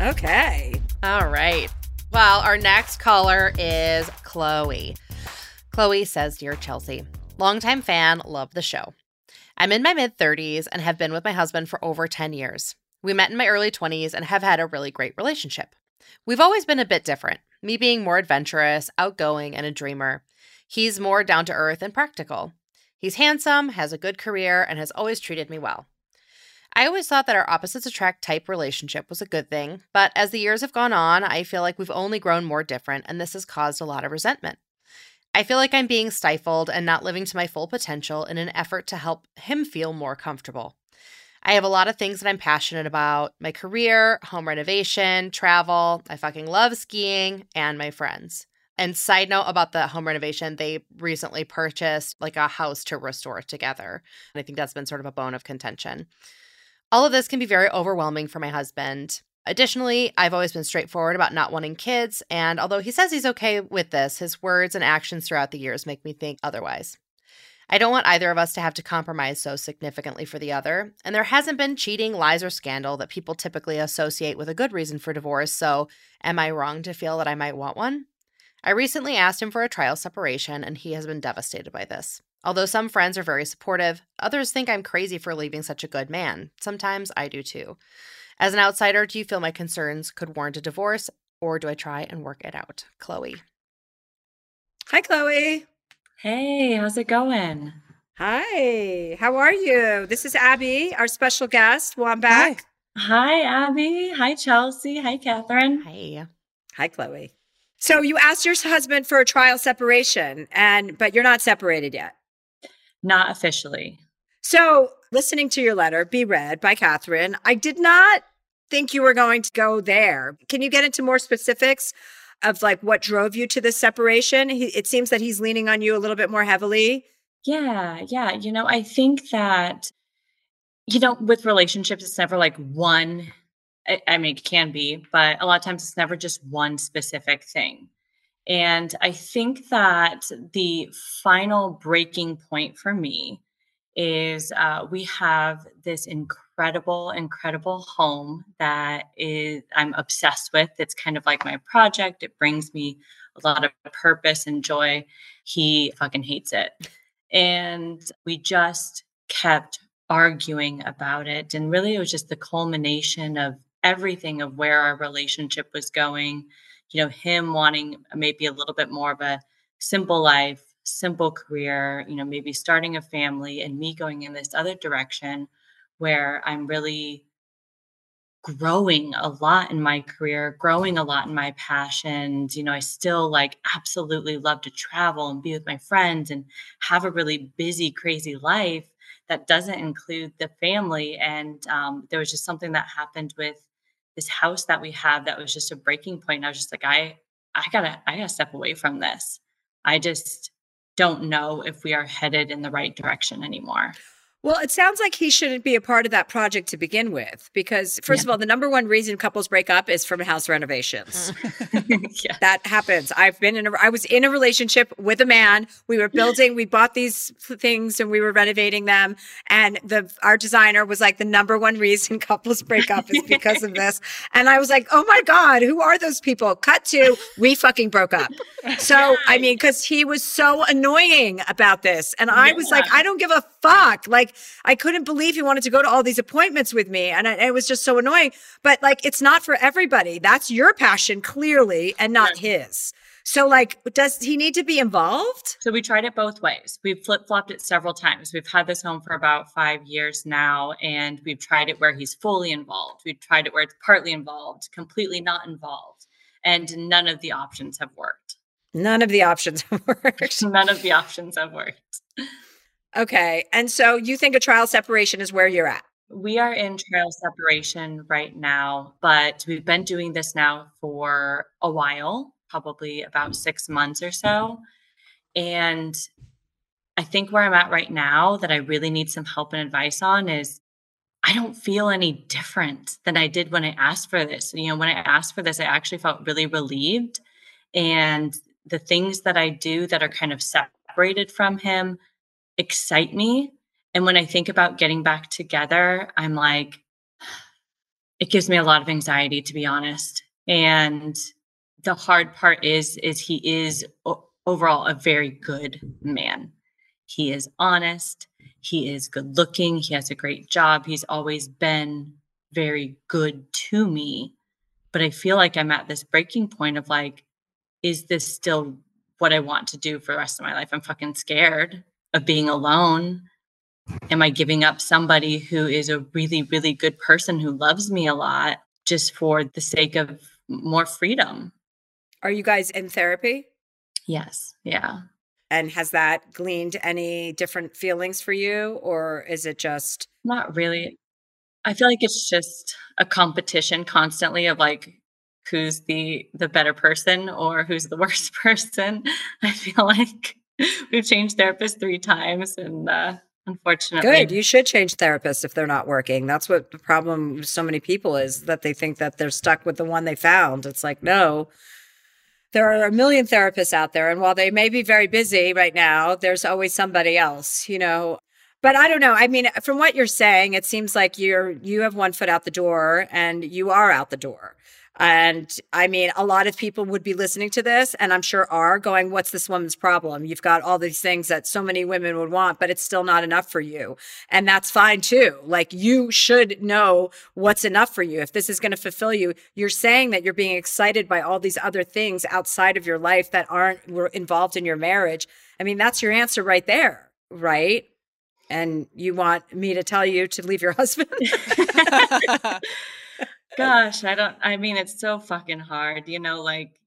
Speaker 1: Okay.
Speaker 3: All right. Well, our next caller is Chloe. Chloe says, Dear Chelsea, longtime fan, love the show. I'm in my mid 30s and have been with my husband for over 10 years. We met in my early 20s and have had a really great relationship. We've always been a bit different, me being more adventurous, outgoing, and a dreamer. He's more down to earth and practical. He's handsome, has a good career, and has always treated me well. I always thought that our opposites attract type relationship was a good thing, but as the years have gone on, I feel like we've only grown more different, and this has caused a lot of resentment. I feel like I'm being stifled and not living to my full potential in an effort to help him feel more comfortable. I have a lot of things that I'm passionate about my career, home renovation, travel. I fucking love skiing and my friends. And side note about the home renovation, they recently purchased like a house to restore together. And I think that's been sort of a bone of contention. All of this can be very overwhelming for my husband. Additionally, I've always been straightforward about not wanting kids, and although he says he's okay with this, his words and actions throughout the years make me think otherwise. I don't want either of us to have to compromise so significantly for the other, and there hasn't been cheating, lies, or scandal that people typically associate with a good reason for divorce, so am I wrong to feel that I might want one? I recently asked him for a trial separation, and he has been devastated by this. Although some friends are very supportive, others think I'm crazy for leaving such a good man. Sometimes I do too. As an outsider, do you feel my concerns could warrant a divorce, or do I try and work it out? Chloe.
Speaker 1: Hi, Chloe.
Speaker 7: Hey, how's it going?
Speaker 1: Hi. How are you? This is Abby, our special guest. Well, I'm back.
Speaker 7: Hi, Abby. Hi, Chelsea. Hi, Catherine.
Speaker 3: Hey.
Speaker 1: Hi, Chloe. So you asked your husband for a trial separation, and but you're not separated yet.
Speaker 7: Not officially.
Speaker 1: So listening to your letter be read by Catherine, I did not think you were going to go there. Can you get into more specifics of like what drove you to this separation? He, it seems that he's leaning on you a little bit more heavily.
Speaker 7: Yeah, yeah. You know, I think that, you know, with relationships, it's never like one, I, I mean, it can be, but a lot of times it's never just one specific thing. And I think that the final breaking point for me is uh, we have this incredible, incredible home that is I'm obsessed with. It's kind of like my project. It brings me a lot of purpose and joy. He fucking hates it. And we just kept arguing about it. And really, it was just the culmination of everything of where our relationship was going. You know, him wanting maybe a little bit more of a simple life simple career, you know, maybe starting a family and me going in this other direction where I'm really growing a lot in my career, growing a lot in my passions. You know, I still like absolutely love to travel and be with my friends and have a really busy, crazy life that doesn't include the family. And um, there was just something that happened with this house that we have that was just a breaking point. I was just like, I, I gotta, I gotta step away from this. I just, don't know if we are headed in the right direction anymore.
Speaker 1: Well, it sounds like he shouldn't be a part of that project to begin with, because first yeah. of all, the number one reason couples break up is from house renovations. yeah. That happens. I've been in a, I was in a relationship with a man. We were building, we bought these things and we were renovating them. And the, our designer was like, the number one reason couples break up is because of this. And I was like, oh my God, who are those people? Cut to, we fucking broke up. So, I mean, cause he was so annoying about this. And I yeah. was like, I don't give a fuck. Like, I couldn't believe he wanted to go to all these appointments with me. And I, it was just so annoying. But like, it's not for everybody. That's your passion, clearly, and not yeah. his. So, like, does he need to be involved?
Speaker 7: So, we tried it both ways. We've flip flopped it several times. We've had this home for about five years now, and we've tried it where he's fully involved. We've tried it where it's partly involved, completely not involved. And none of the options have worked.
Speaker 1: None of the options have worked.
Speaker 7: none of the options have worked.
Speaker 1: Okay. And so you think a trial separation is where you're at?
Speaker 7: We are in trial separation right now, but we've been doing this now for a while, probably about six months or so. And I think where I'm at right now that I really need some help and advice on is I don't feel any different than I did when I asked for this. You know, when I asked for this, I actually felt really relieved. And the things that I do that are kind of separated from him excite me. And when I think about getting back together, I'm like, it gives me a lot of anxiety, to be honest. And the hard part is, is he is overall a very good man. He is honest. He is good looking. He has a great job. He's always been very good to me. But I feel like I'm at this breaking point of like, is this still what I want to do for the rest of my life? I'm fucking scared of being alone? Am I giving up somebody who is a really, really good person who loves me a lot just for the sake of more freedom?
Speaker 1: Are you guys in therapy?
Speaker 7: Yes. Yeah.
Speaker 1: And has that gleaned any different feelings for you, or is it just
Speaker 7: not really? I feel like it's just a competition constantly of like who's the the better person or who's the worst person. I feel like we've changed therapists three times and uh unfortunately
Speaker 1: good. You should change therapists if they're not working. That's what the problem with so many people is that they think that they're stuck with the one they found. It's like no. There are a million therapists out there and while they may be very busy right now there's always somebody else you know? But i don't know. I mean from what you're saying it seems like you're you have one foot out the door and you are out the door and I mean, a lot of people would be listening to this, and I'm sure are going, What's this woman's problem? You've got all these things that so many women would want, but it's still not enough for you. And that's fine too. Like, you should know what's enough for you. If this is going to fulfill you, you're saying that you're being excited by all these other things outside of your life that aren't involved in your marriage. I mean, that's your answer right there, right? And you want me to tell you to leave your husband?
Speaker 7: Gosh, I don't, I mean, it's so fucking hard, you know, like,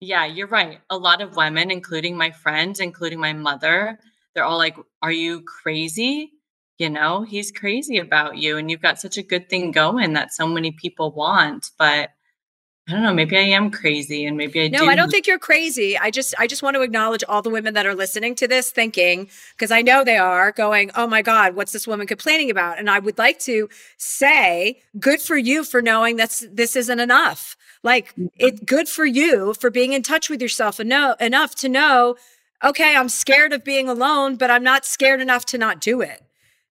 Speaker 7: yeah, you're right. A lot of women, including my friends, including my mother, they're all like, Are you crazy? You know, he's crazy about you and you've got such a good thing going that so many people want. But I don't know, maybe I am crazy and maybe I do.
Speaker 1: no,
Speaker 7: do.
Speaker 1: I don't think you're crazy. I just I just want to acknowledge all the women that are listening to this thinking because I know they are going, "Oh my god, what's this woman complaining about?" And I would like to say, good for you for knowing that's this isn't enough. Like it's mm-hmm. good for you for being in touch with yourself know enough to know, okay, I'm scared of being alone, but I'm not scared enough to not do it.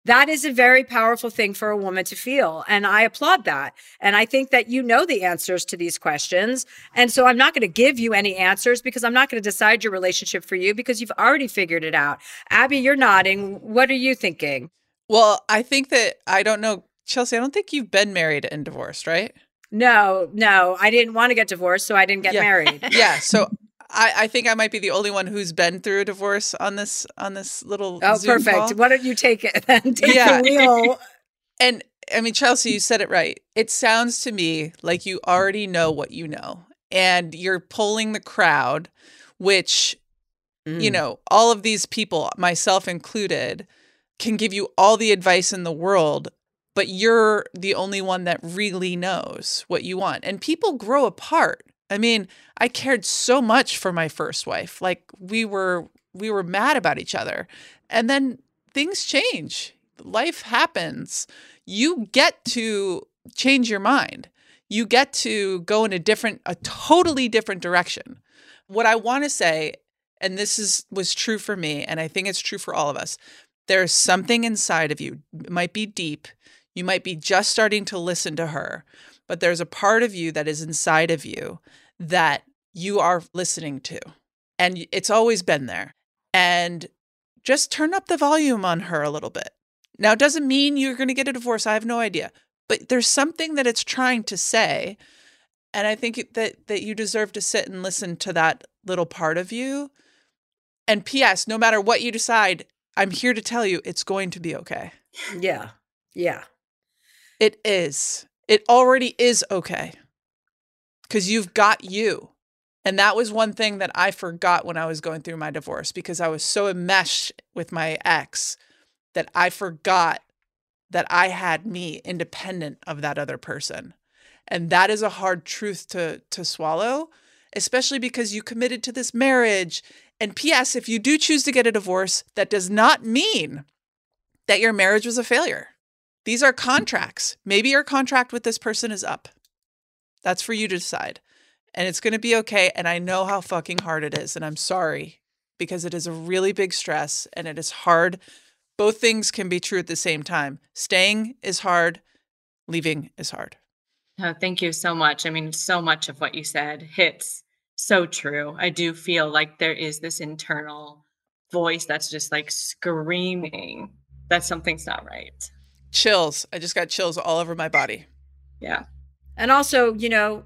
Speaker 1: That is a very powerful thing for a woman to feel. And I applaud that. And I think that you know the answers to these questions. And so I'm not going to give you any answers because I'm not going to decide your relationship for you because you've already figured it out. Abby, you're nodding. What are you thinking?
Speaker 5: Well, I think that I don't know, Chelsea, I don't think you've been married and divorced, right?
Speaker 1: No, no, I didn't want to get divorced, so I didn't get
Speaker 5: Yeah.
Speaker 1: married.
Speaker 5: Yeah. So I, I think I might be the only one who's been through a divorce on this on this little
Speaker 1: Oh,
Speaker 5: Zoom
Speaker 1: perfect.
Speaker 5: call.
Speaker 1: Why don't you take it then? Take
Speaker 5: Yeah.
Speaker 1: the wheel.
Speaker 5: And I mean, Chelsea, you said it right. It sounds to me like you already know what you know, and you're pulling the crowd, which, you
Speaker 1: Mm.
Speaker 5: know, all of these people, myself included, can give you all the advice in the world, but you're the only one that really knows what you want. And people grow apart. I mean, I cared so much for my first wife. Like we were we were mad about each other. And then things change. Life happens. You get to change your mind. You get to go in a different a totally different direction. What I want to say and this is was true for me and I think it's true for all of us. There's something inside of you. It might be deep. You might be just starting to listen to her, but there's a part of you that is inside of you that you are listening to. And it's always been there. And just turn up the volume on her a little bit. Now, it doesn't mean you're going to get a divorce. I have no idea. But there's something that it's trying to say. And I think that that you deserve to sit and listen to that little part of you. And PS, no matter what you decide, I'm here to tell you it's going to be okay.
Speaker 1: Yeah. Yeah.
Speaker 5: It is. It already is okay. Because you've got you. And that was one thing that I forgot when I was going through my divorce because I was so enmeshed with my ex that I forgot that I had me independent of that other person. And that is a hard truth to to swallow, especially because you committed to this marriage. And PS, if you do choose to get a divorce, that does not mean that your marriage was a failure. These are contracts. Maybe your contract with this person is up. That's for you to decide. And it's going to be okay. And I know how fucking hard it is. And I'm sorry because it is a really big stress and it is hard. Both things can be true at the same time. Staying is hard, leaving is hard.
Speaker 7: Oh, thank you so much. I mean, so much of what you said hits so true. I do feel like there is this internal voice that's just like screaming that something's not right.
Speaker 5: Chills. I just got chills all over my body.
Speaker 7: Yeah.
Speaker 1: And also, you know,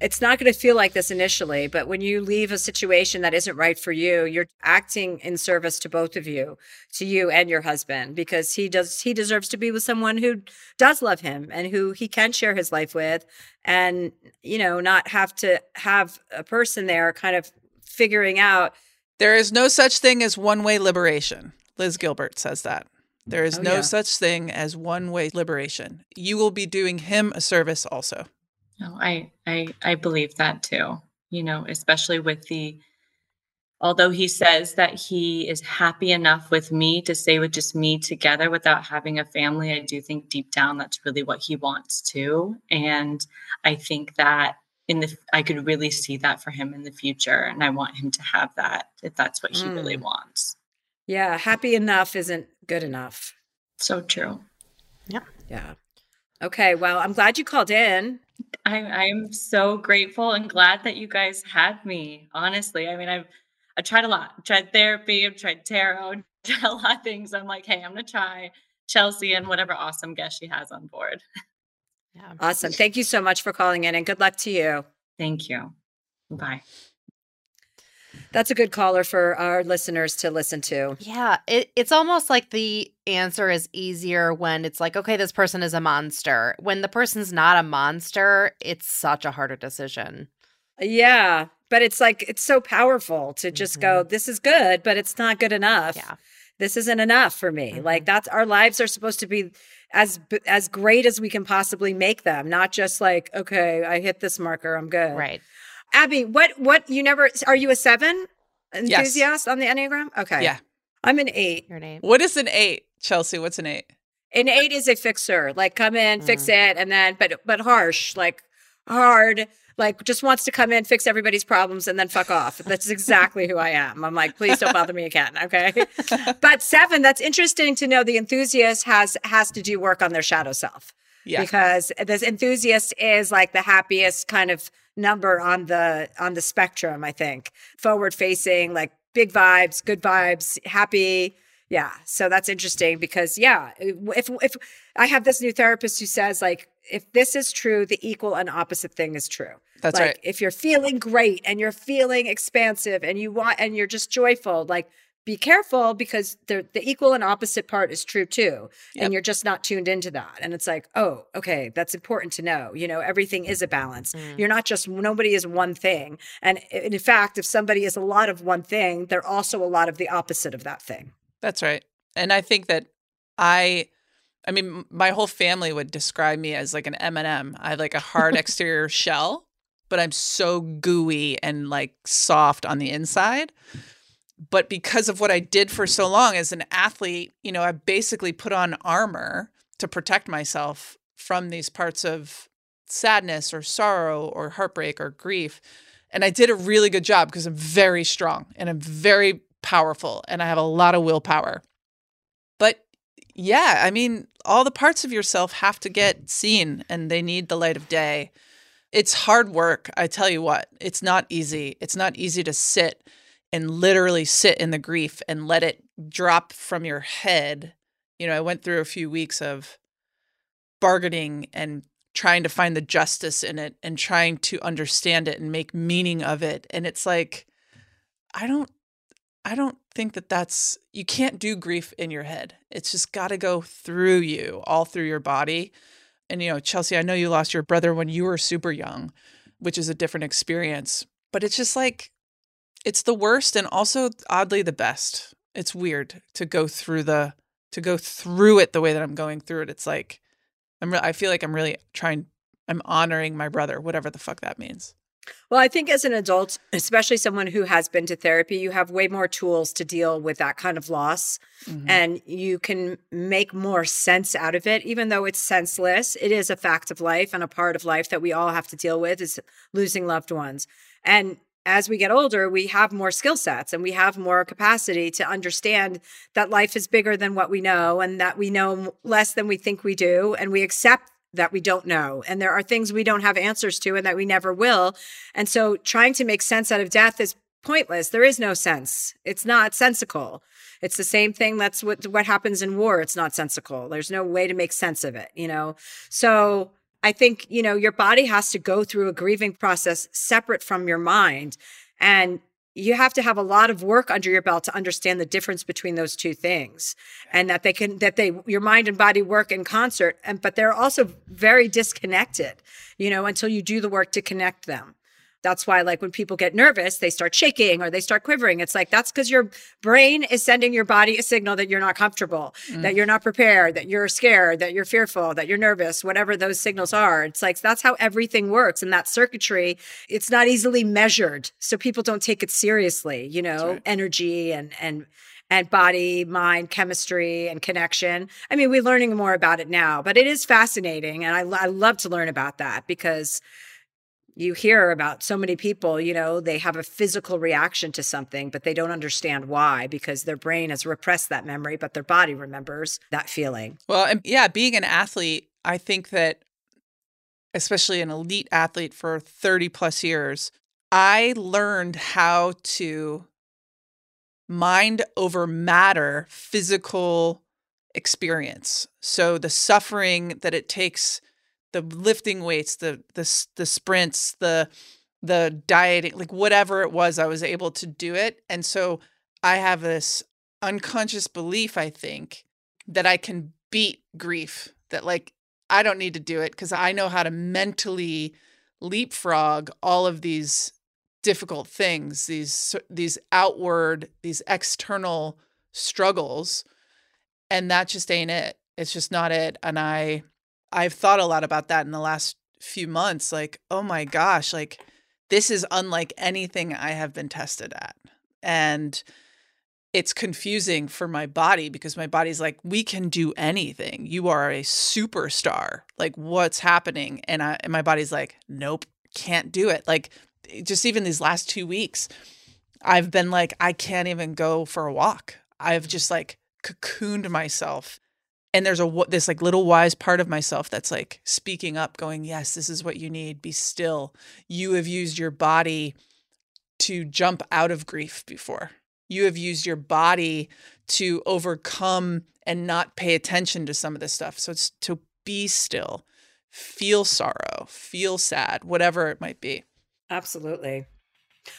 Speaker 1: it's not going to feel like this initially, but when you leave a situation that isn't right for you, you're acting in service to both of you, to you and your husband, because he does he deserves to be with someone who does love him and who he can share his life with and you know, not have to have a person there kind of figuring out
Speaker 5: There is no such thing as one way liberation. Liz Gilbert says that. There is
Speaker 1: Oh,
Speaker 5: no
Speaker 1: yeah.
Speaker 5: such thing as one way liberation. You will be doing him a service also.
Speaker 7: No, I I I believe that too. You know, especially with the although he says that he is happy enough with me to stay with just me together without having a family, I do think deep down that's really what he wants too. And I think that in the I could really see that for him in the future and I want him to have that if that's what he really
Speaker 1: Mm.
Speaker 7: wants.
Speaker 1: yeah, happy enough isn't good enough.
Speaker 7: So true.
Speaker 1: Yeah. Yeah. Okay, well, I'm glad you called in.
Speaker 7: I I'm so grateful and glad that you guys had me. Honestly, I mean, I've I tried a lot. I tried therapy. I've tried tarot. Tried a lot of things. I'm like, hey, I'm gonna try Chelsea and whatever awesome guest she has on board.
Speaker 3: Yeah.
Speaker 1: Awesome. Thank you so much for calling in and good luck to you.
Speaker 7: Thank you. Bye.
Speaker 1: That's a good caller for our listeners to listen to.
Speaker 3: Yeah, it, it's almost like the answer is easier when it's like, okay, this person is a monster. When the person's not a monster, it's such a harder decision.
Speaker 1: Yeah, but it's like it's so powerful to just go, mm-hmm. this is good, but it's not good enough.
Speaker 3: Yeah.
Speaker 1: this isn't enough for me. Like mm-hmm. that's our lives are supposed to be as as great as we can possibly make them, not just like okay, I hit this marker, I'm good.
Speaker 3: Right.
Speaker 1: Abby, what what you never are you a 7 enthusiast on the Enneagram? Okay.
Speaker 5: Yeah.
Speaker 1: I'm an 8.
Speaker 3: Your name.
Speaker 5: What is an eight, Chelsea? What's an eight?
Speaker 1: An 8 is a fixer. Like come in, fix
Speaker 3: Mm.
Speaker 1: it and then but but harsh, like hard like just wants to come in, fix everybody's problems, and then fuck off. That's exactly who I am. I'm like, please don't bother me again, okay? but seven, that's interesting to know. The enthusiast has has to do work on their shadow self
Speaker 5: Yeah.
Speaker 1: because this enthusiast is like the happiest kind of number on the on the spectrum. I think forward facing, like big vibes, good vibes, happy. Yeah, so that's interesting because yeah, if if I have this new therapist who says like if this is true, the equal and opposite thing is true.
Speaker 5: That's
Speaker 1: like
Speaker 5: right.
Speaker 1: if you're feeling great and you're feeling expansive and you want and you're just joyful, like be careful because the the equal and opposite part is true too.
Speaker 5: Yep.
Speaker 1: And you're just not tuned into that. And it's like, oh, okay, that's important to know. You know, everything is a balance.
Speaker 3: Mm.
Speaker 1: You're not just nobody is one thing. And in fact, if somebody is a lot of one thing, they're also a lot of the opposite of that thing.
Speaker 5: That's right. And I think that I I mean my whole family would describe me as like an M&M. I have like a hard exterior shell, but I'm so gooey and like soft on the inside. But because of what I did for so long as an athlete, you know, I basically put on armor to protect myself from these parts of sadness or sorrow or heartbreak or grief. And I did a really good job because I'm very strong and I'm very powerful and I have a lot of willpower. But yeah, I mean, all the parts of yourself have to get seen and they need the light of day. It's hard work, I tell you what. It's not easy. It's not easy to sit and literally sit in the grief and let it drop from your head. You know, I went through a few weeks of bargaining and trying to find the justice in it and trying to understand it and make meaning of it. And it's like, I don't I don't think that that's you can't do grief in your head. It's just got to go through you, all through your body. And you know, Chelsea, I know you lost your brother when you were super young, which is a different experience, but it's just like it's the worst and also oddly the best. It's weird to go through the to go through it the way that I'm going through it. It's like I'm re- I feel like I'm really trying I'm honoring my brother, whatever the fuck that means.
Speaker 1: Well, I think as an adult, especially someone who has been to therapy, you have way more tools to deal with that kind of loss
Speaker 5: Mhm.
Speaker 1: and you can make more sense out of it even though it's senseless. It is a fact of life and a part of life that we all have to deal with is losing loved ones. And as we get older, we have more skill sets and we have more capacity to understand that life is bigger than what we know and that we know less than we think we do and we accept that we don't know. And there are things we don't have answers to and that we never will. And so trying to make sense out of death is pointless. There is no sense. It's not sensical. It's the same thing that's what what happens in war. It's not sensical. There's no way to make sense of it, you know. So I think, you know, your body has to go through a grieving process separate from your mind. And you have to have a lot of work under your belt to understand the difference between those two things and that they can that they your mind and body work in concert and but they're also very disconnected you know until you do the work to connect them that's why like when people get nervous they start shaking or they start quivering. It's like that's because your brain is sending your body a signal that you're not comfortable mm. that you're not prepared that you're scared that you're fearful that you're nervous whatever those signals are. It's like that's how everything works. And that circuitry it's not easily measured. So people don't take it seriously you know
Speaker 5: right.
Speaker 1: energy and and and body mind chemistry and connection. I mean we're learning more about it now but it is fascinating. And i, I love to learn about that because you hear about so many people, you know, they have a physical reaction to something, but they don't understand why because their brain has repressed that memory, but their body remembers that feeling.
Speaker 5: Well, and yeah, being an athlete, I think that especially an elite athlete for 30 plus years, I learned how to mind over matter physical experience. So the suffering that it takes, the lifting weights, the the the sprints, the the dieting, like whatever it was, I was able to do it. And so I have this unconscious belief, I think, that I can beat grief, that like I don't need to do it because I know how to mentally leapfrog all of these difficult things, these these outward, these external struggles and that just ain't it. It's just not it. And I I've thought a lot about that in the last few months like, oh my gosh, like this is unlike anything I have been tested at. And it's confusing for my body because my body's like, we can do anything. You are a superstar. Like, what's happening? And I and my body's like, nope, can't do it. Like, eh, just even these last two weeks, I've been like, I can't even go for a walk. I've just like cocooned myself. And there's a this like little wise part of myself that's like speaking up, going, Yes, this is what you need. Be still. You have used your body to jump out of grief before you have used your body to overcome and not pay attention to some of this stuff. So it's to be still, feel sorrow, feel sad, whatever it might be.
Speaker 1: Absolutely.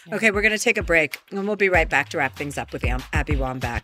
Speaker 1: Yeah. Okay, we're going to take a break and we'll be right back to wrap things up with Abby Wambach.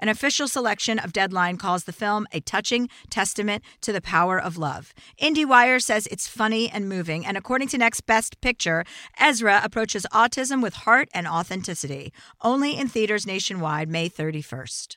Speaker 4: An official selection of Deadline calls the film a touching testament to the power of love. IndieWire says it's funny and moving, and according to Next Best Picture, Ezra approaches autism with heart and authenticity. Only in theaters nationwide May 31st.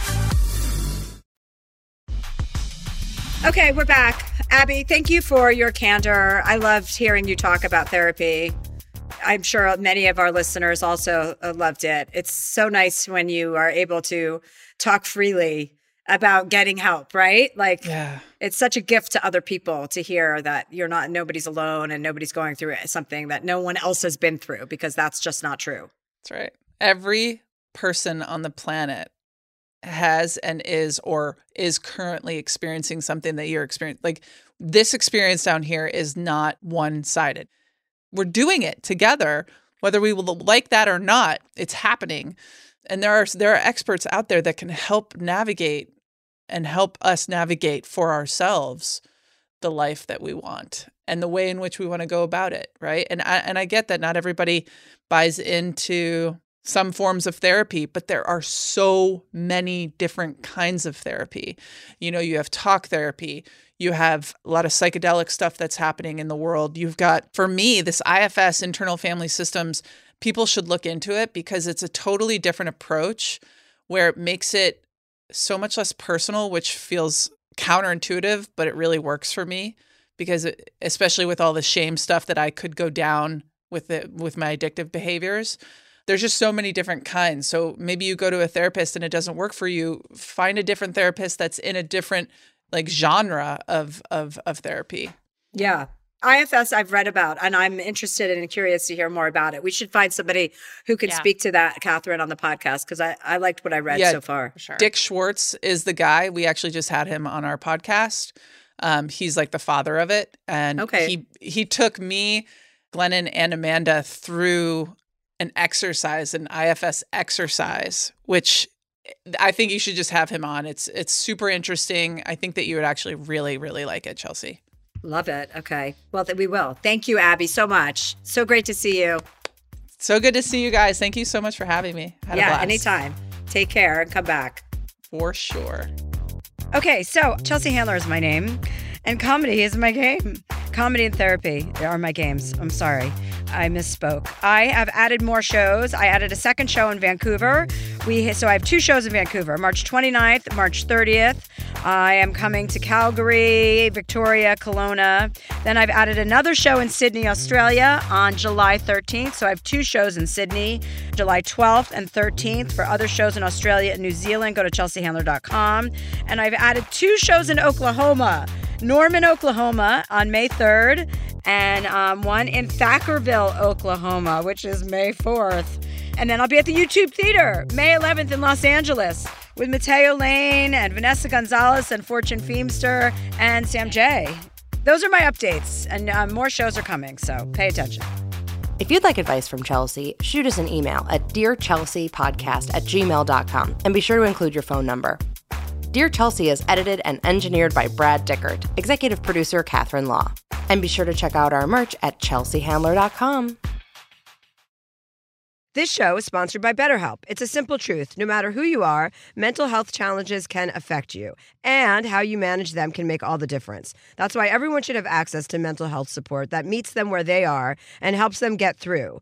Speaker 1: Okay, we're back. Abby, thank you for your candor. I loved hearing you talk about therapy. I'm sure many of our listeners also uh, loved it. It's so nice when you are able to talk freely about getting help, right? Like
Speaker 5: yeah.
Speaker 1: it's such a gift to other people to hear that you're not nobody's alone and nobody's going through something that no one else has been through because that's just not true.
Speaker 5: That's right. Every person on the planet has and is or is currently experiencing something that you're experiencing. Like this experience down here is not one sided. We're doing it together, whether we will like that or not. It's happening, and there are there are experts out there that can help navigate and help us navigate for ourselves the life that we want and the way in which we want to go about it right and I, and I get that not everybody buys into some forms of therapy, but there are so many different kinds of therapy. You know, you have talk therapy, you have a lot of psychedelic stuff that's happening in the world. You've got, for me, this IFS, internal family systems, people should look into it because it's a totally different approach where it makes it so much less personal, which feels counterintuitive, but it really works for me because, it, especially with all the shame stuff that I could go down with it, with my addictive behaviors there's just so many different kinds. So maybe you go to a therapist and it doesn't work for you. Find a different therapist that's in a different like genre of of of therapy.
Speaker 1: Yeah. IFS I've read about and I'm interested and curious to hear more about it. We should find somebody who can yeah. speak to that, Catherine, on the podcast because I, I liked what I read yeah, so far.
Speaker 5: Sure. Dick Schwartz is the guy. We actually just had him on our podcast. Um, he's like the father of it. And
Speaker 1: okay.
Speaker 5: he he took me, Glennon, and Amanda through an exercise, an IFS exercise, which I think you should just have him on. It's it's super interesting. I think that you would actually really really like it, Chelsea.
Speaker 1: Love it. Okay. Well, th- we will. Thank you, Abby, so much. So great to see you.
Speaker 5: So good to see you guys. Thank you so much for having me. Had a
Speaker 1: yeah, anytime. Take care and come back.
Speaker 5: For sure.
Speaker 4: Okay, so Chelsea Handler is my name, and comedy is my game. Comedy and therapy are my games. I'm sorry. I misspoke. I have added more shows. I added a second show in Vancouver. We so I have two shows in Vancouver, March 29th, March 30th. I am coming to Calgary, Victoria, Kelowna. Then I've added another show in Sydney, Australia on July 13th. So I have two shows in Sydney, July 12th and 13th. For other shows in Australia and New Zealand, go to chelseahandler.com. And I've added two shows in Oklahoma. Norman, Oklahoma on May 3rd, and um, one in Thackerville, Oklahoma, which is May 4th. And then I'll be at the YouTube Theater May 11th in Los Angeles with Mateo Lane and Vanessa Gonzalez and Fortune Feemster and Sam J. Those are my updates, and um, more shows are coming, so pay attention.
Speaker 3: If you'd like advice from Chelsea, shoot us an email at dearchelseapodcast at gmail.com and be sure to include your phone number. Dear Chelsea is edited and engineered by Brad Dickert, executive producer Catherine Law. And be sure to check out our merch at chelseahandler.com.
Speaker 8: This show is sponsored by BetterHelp. It's a simple truth. No matter who you are, mental health challenges can affect you, and how you manage them can make all the difference. That's why everyone should have access to mental health support that meets them where they are and helps them get through.